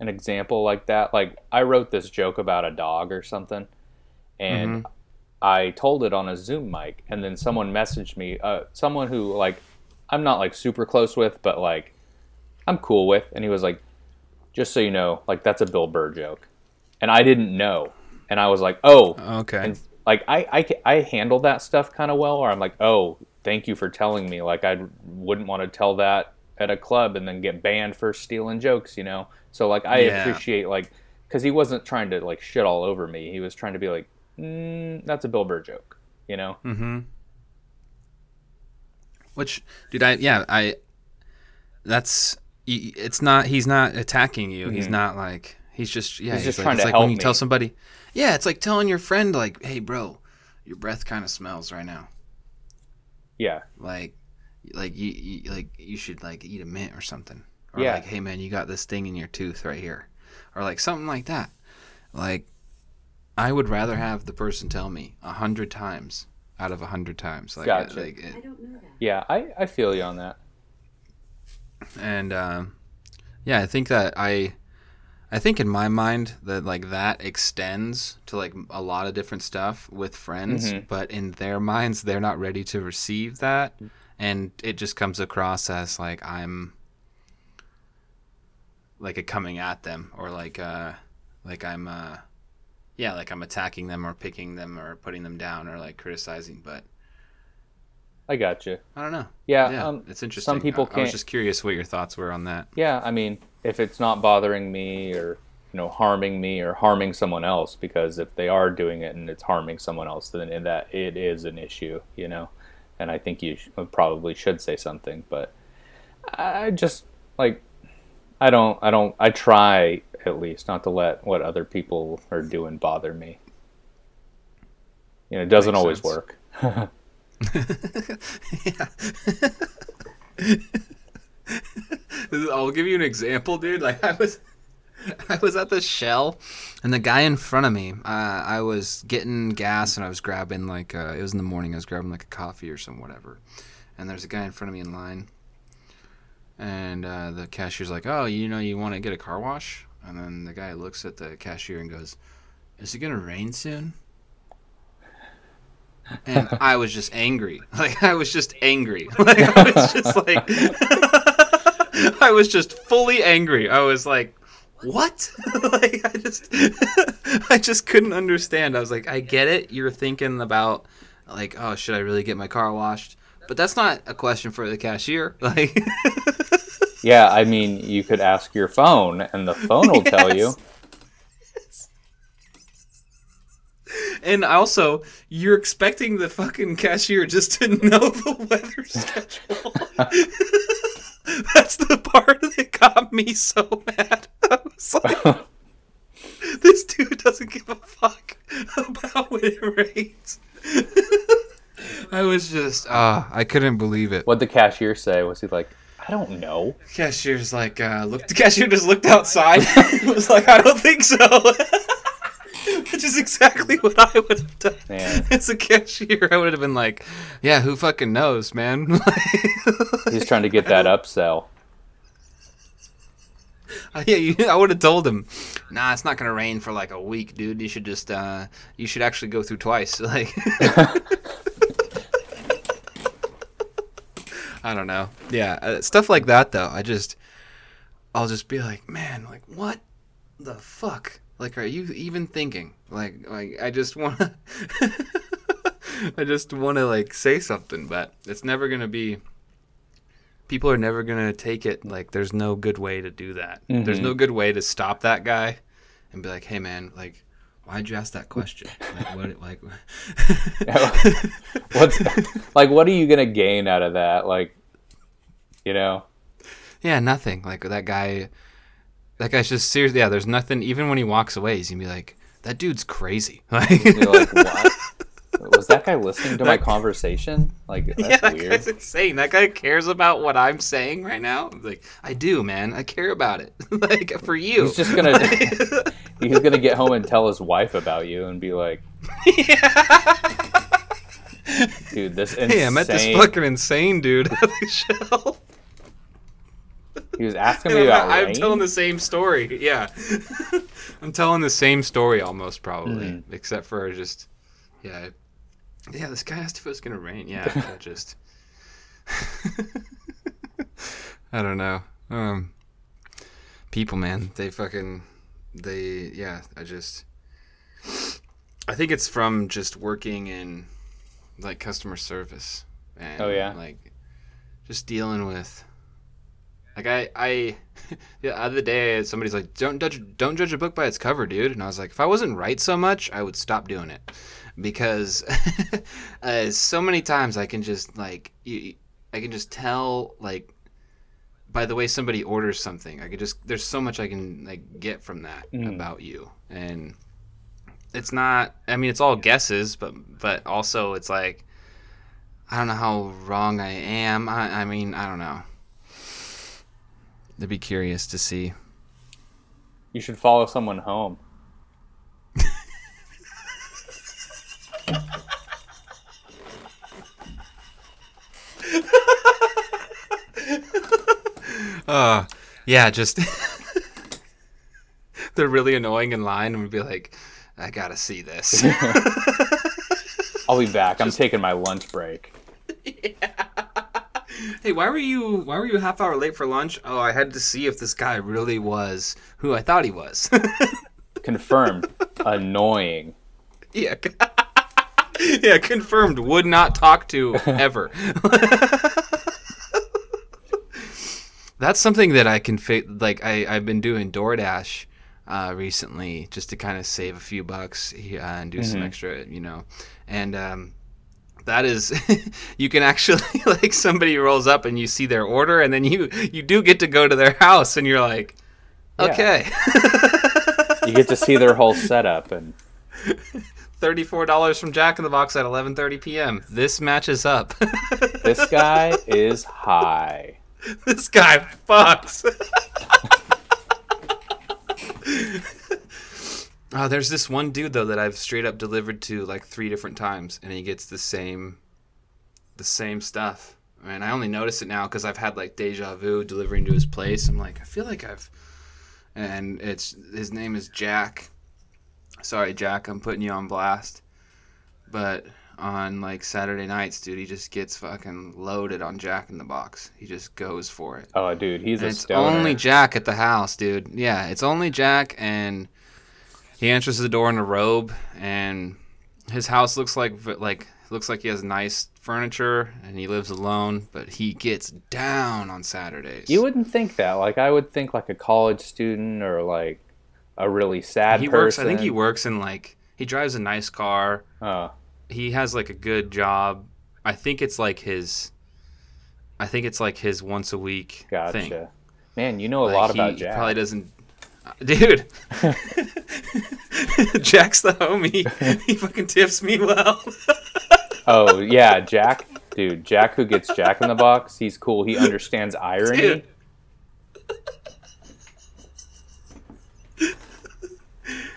an example like that. Like I wrote this joke about a dog or something, and I told it on a Zoom mic, and then someone messaged me, uh, someone who like I'm not like super close with, but like I'm cool with, and he was like, "Just so you know, like that's a Bill Burr joke," and I didn't know, and I was like, "Oh." Okay. And like I, I, I handle that stuff kind of well, or I'm like, oh, thank you for telling me. Like I wouldn't want to tell that at a club and then get banned for stealing jokes, you know. So like I Yeah. appreciate like because he wasn't trying to like shit all over me. He was trying to be like, mm, that's a Bill Burr joke, you know. Mm-hmm. Which, dude, I yeah, I. That's it's not. He's not attacking you. He's Mhm. not like. He's just yeah. He's just like, trying it's to like when help you tell somebody. Yeah, it's like telling your friend like, "Hey, bro, your breath kind of smells right now. Yeah, Like, like you, you like you should like eat a mint or something. Or Yeah. like, hey man, you got this thing in your tooth right here, or like something like that. Like, I would rather have the person tell me a hundred times out of a hundred times. Like, Gotcha. like it, I don't know that. yeah, I, I feel you on that. and um, yeah i think that i i think in my mind that like that extends to like a lot of different stuff with friends Mhm. but in their minds they're not ready to receive that and it just comes across as like i'm like a coming at them or like uh like i'm uh yeah like i'm attacking them or picking them or putting them down or like criticizing but I got you. i don't know Yeah, yeah um, it's interesting some people I, I was just curious what your thoughts were on that yeah. I mean, if it's not bothering me or you know harming me or harming someone else, because if they are doing it and it's harming someone else, then in that it is an issue, you know. And I think you sh- uh, probably should say something, but I just like I don't I don't I try at least not to let what other people are doing bother me. You know, it doesn't Makes always sense. work. yeah. I'll give you an example, dude. Like I was, I was at the Shell, and the guy in front of me, uh, I was getting gas, and I was grabbing like uh, it was in the morning. I was grabbing like a coffee or some whatever, and there's a guy in front of me in line, and uh, the cashier's like, "Oh, you know, you want to get a car wash?" And then the guy looks at the cashier and goes, "Is it gonna rain soon?" And I was just angry. Like I was just angry. Like I was just like I was just fully angry. I was like, "What?" like I just I just couldn't understand. I was like, "I get it. You're thinking about like, oh, should I really get my car washed?" But that's not a question for the cashier. Like Yeah, I mean, you could ask your phone, and the phone will tell you. And also, you're expecting the fucking cashier just to know the weather schedule. That's the part that got me so mad. I was like, this dude doesn't give a fuck about when it rains. I was just, ah, I couldn't believe it. What'd the cashier say? Was he like, I don't know? Cashier's like, uh, look, the cashier just looked outside. And was like, I don't think so. Which is exactly what I would have done. As a cashier, I would have been like, yeah, who fucking knows, man? He's trying to get that upsell. yeah, you, I would have told him, nah, it's not gonna rain for like a week, dude. You should just, uh, you should actually go through twice. Like, I don't know. Yeah, uh, stuff like that though. I just, I'll just be like, man, like what the fuck? Like, are you even thinking? Like, like I just want to, I just want to like say something, but it's never gonna be. People are never gonna take it. Like, there's no good way to do that. There's Mhm. no good way to stop that guy, and be like, hey man, like. Why'd you ask that question? Like, what, like, What's like? What are you gonna gain out of that? Like, you know? Yeah, nothing. Like that guy, that guy's just serious. Yeah, there's nothing. Even when he walks away, he's gonna be like, "That dude's crazy." Like, You're like, what? Was that guy listening to my That- conversation? Like, that's yeah, that weird. guy's insane. That guy cares about what I'm saying right now. Like, I do, man. I care about it. like for you. He's just gonna he's gonna get home and tell his wife about you and be like, yeah. dude, this insane. Hey, I met this fucking insane dude at the show. He was asking me I'm, about I'm rain. telling the same story. Yeah, I'm telling the same story almost probably, Mhm. except for just yeah, yeah. This guy asked if it was gonna rain. Yeah, I just I don't know. Um, people, man, they fucking they yeah. I just I think it's from just working in like customer service and Oh, yeah? like just dealing with like I I the other day somebody's like don't judge don't judge a book by its cover, dude, and I was like if I wasn't right so much, I would stop doing it because uh, so many times I can just like you, I can just tell like by the way somebody orders something. I could just there's so much I can like get from that Mm. about you and it's not I mean it's all guesses but but also it's like I don't know how wrong I am. I, I mean, I don't know. I'd be curious to see. You should follow someone home. Uh, yeah, just they're really annoying in line, and we'd be like, I gotta see this. I'll be back. I'm taking my lunch break. Hey, why were you why were you half hour late for lunch? Oh, I had to see if this guy really was who I thought he was. Confirmed. Annoying. yeah. yeah, confirmed. Would not talk to ever. That's something that I can fa- like. I I've been doing DoorDash uh, recently just to kind of save a few bucks uh, and do some Mhm. extra, you know, and um, that is you can actually like somebody rolls up and you see their order and then you you do get to go to their house and you're like, Yeah. okay, You get to see their whole setup and thirty-four dollars from Jack in the Box at eleven thirty p.m. This matches up. This guy is high. this guy fucks. Oh, there's this one dude though that I've straight up delivered to like three different times, and he gets the same, the same stuff. And I only notice it now because I've had like deja vu delivering to his place. I'm like, I feel like I've, and it's his name is Jack. Sorry, Jack, I'm putting you on blast, but on like Saturday nights, dude, he just gets fucking loaded on Jack in the Box. He just goes for it. Oh, dude, he's And a it's stoner. only Jack at the house, dude. Yeah, it's only Jack, and he enters the door in a robe, and his house looks like like looks like he has nice furniture, and he lives alone. But he gets down on Saturdays. You wouldn't think that. Like, I would think like a college student or like a really sad he person. works. I think he works in like he drives a nice car. Oh, He has like a good job. I think it's like his. I think it's like his once a week gotcha. thing. Man, you know a Like, lot about Jack. He Probably doesn't. Dude, Jack's the homie. He fucking tips me well. Oh yeah, Jack, dude, Jack who gets Jack in the Box. He's cool. He understands irony. Dude.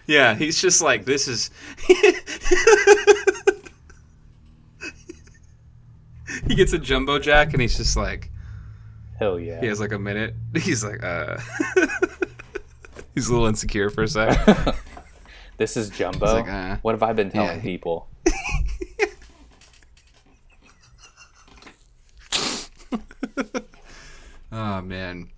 yeah, he's just like this is. he gets a jumbo jack and he's just like Hell yeah. he has like a minute. He's like uh. He's a little insecure for a sec. This is Jumbo. like, uh, what have I been telling yeah. people? Oh man.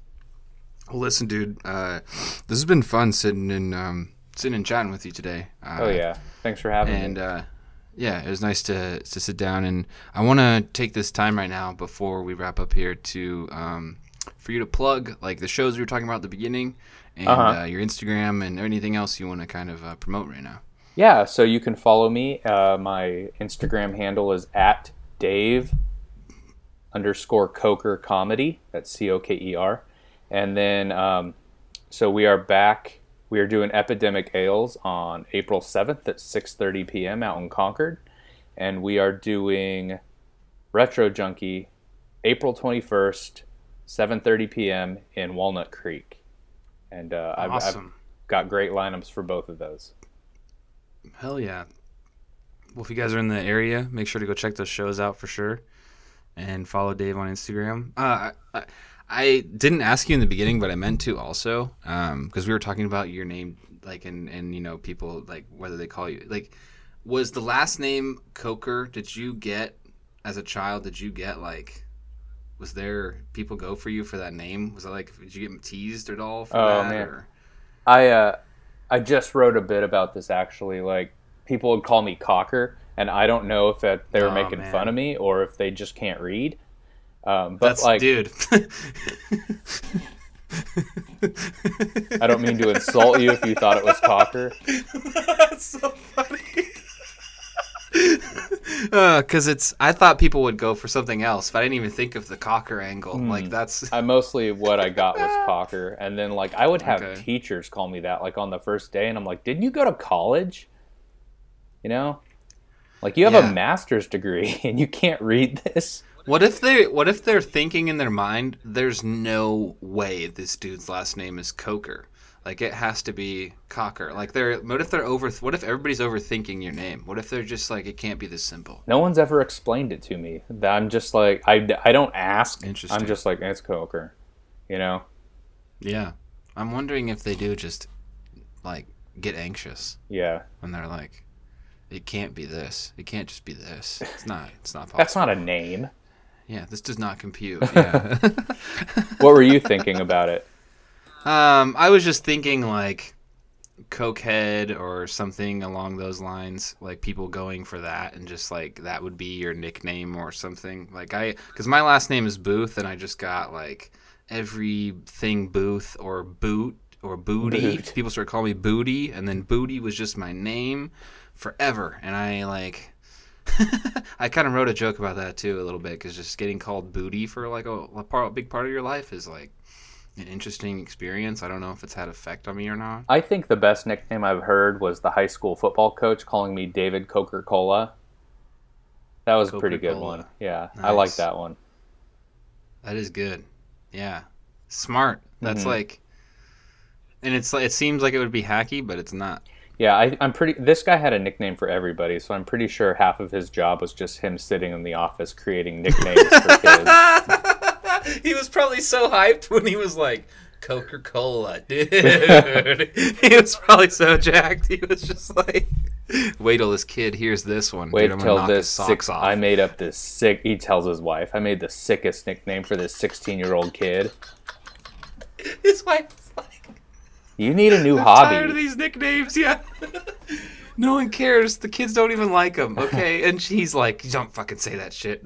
Well, listen, dude. Uh, this has been fun sitting and um, sitting and chatting with you today. Uh, Oh yeah. Thanks for having me. and me. uh, yeah, it was nice to to sit down. And I want to take this time right now before we wrap up here to um, for you to plug like the shows we were talking about at the beginning, and Uh-huh. uh, your Instagram and anything else you want to kind of uh, promote right now. Yeah, so you can follow me. Uh, my Instagram handle is at Dave underscore Coker Comedy. That's C O K E R. And then, um, so we are back. We are doing Epidemic Ales on April 7th at 6.30 p.m. out in Concord. And we are doing Retro Junkie April 21st, 7.30 p.m. in Walnut Creek. And uh, I've, I've Awesome. got great lineups for both of those. Hell yeah. Well, if you guys are in the area, make sure to go check those shows out for sure, and follow Dave on Instagram. Uh, I, I didn't ask you in the beginning, but I meant to also, because we were talking about your name, like, and and you know, people like whether they call you like, was the last name Coker? Did you get as a child? Did you get like? Was there people go for you for that name? Was it like did you get teased at all for Oh, that? man. or- I uh, I just wrote a bit about this actually. Like people would call me Cocker, and I don't know if that they were Oh, making man. fun of me or if they just can't read. Um, but That's like, dude. I don't mean to insult you if you thought it was Cocker. That's so funny. Because it's, I thought people would go for something else, but I didn't even think of the cocker angle. Hmm. Like that's, I mostly what I got was Cocker, and then like I would have Okay. teachers call me that like on the first day, and I'm like, didn't you go to college? You know, like you have Yeah. a master's degree and you can't read this. what if they, what if they're thinking in their mind, there's no way this dude's last name is Coker. Like it has to be Cocker. Like they're, what if they're over, what if everybody's overthinking your name? What if they're just like, it can't be this simple? No one's ever explained it to me. That I'm just like I, I don't ask. Interesting. I'm just like it's Cocker, you know. Yeah. I'm wondering if they do just like get anxious. Yeah, when they're like, it can't be this. It can't just be this. It's not. It's not possible. that's not a name. yeah, this does not compute. Yeah. What were you thinking about it? Um, I was just thinking like cokehead or something along those lines. Like people going for that and just like that would be your nickname or something. Like I, because my last name is Booth and I just got like everything Booth or Boot or Booty. Boot. People started calling me Booty, and then Booty was just my name forever. And I like. I kind of wrote a joke about that too a little bit because just getting called booty for like a, a, part, a big part of your life is like an interesting experience. I don't know if it's had effect on me or not. I think the best nickname I've heard was the high school football coach calling me David Coca Cola. That was a pretty good one. Yeah, I like that one. That is good. Yeah. Smart. That's Mhm. like and it's like it seems like it would be hacky, but it's not. Yeah, I, I'm pretty. This guy had a nickname for everybody, so I'm pretty sure half of his job was just him sitting in the office creating nicknames for kids. he was probably so hyped when he was like Coca Cola, dude. he was probably so jacked. He was just like, "Wait till this kid hears this one. Wait dude, till this six. sick. off." I made up this sick. He tells his wife, "I made the sickest nickname for this 16 year old kid. his wife was like, You need a new "I'm hobby." tired of these nicknames." Yeah. No one cares. The kids don't even like him. Okay, and she's like, "Don't fucking say that shit."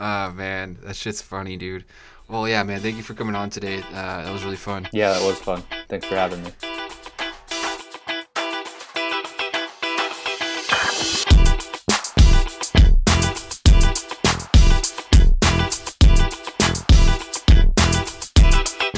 Oh man, that shit's funny, dude. Well, yeah, man. Thank you for coming on today. Uh, that was really fun. yeah, that was fun. Thanks for having me.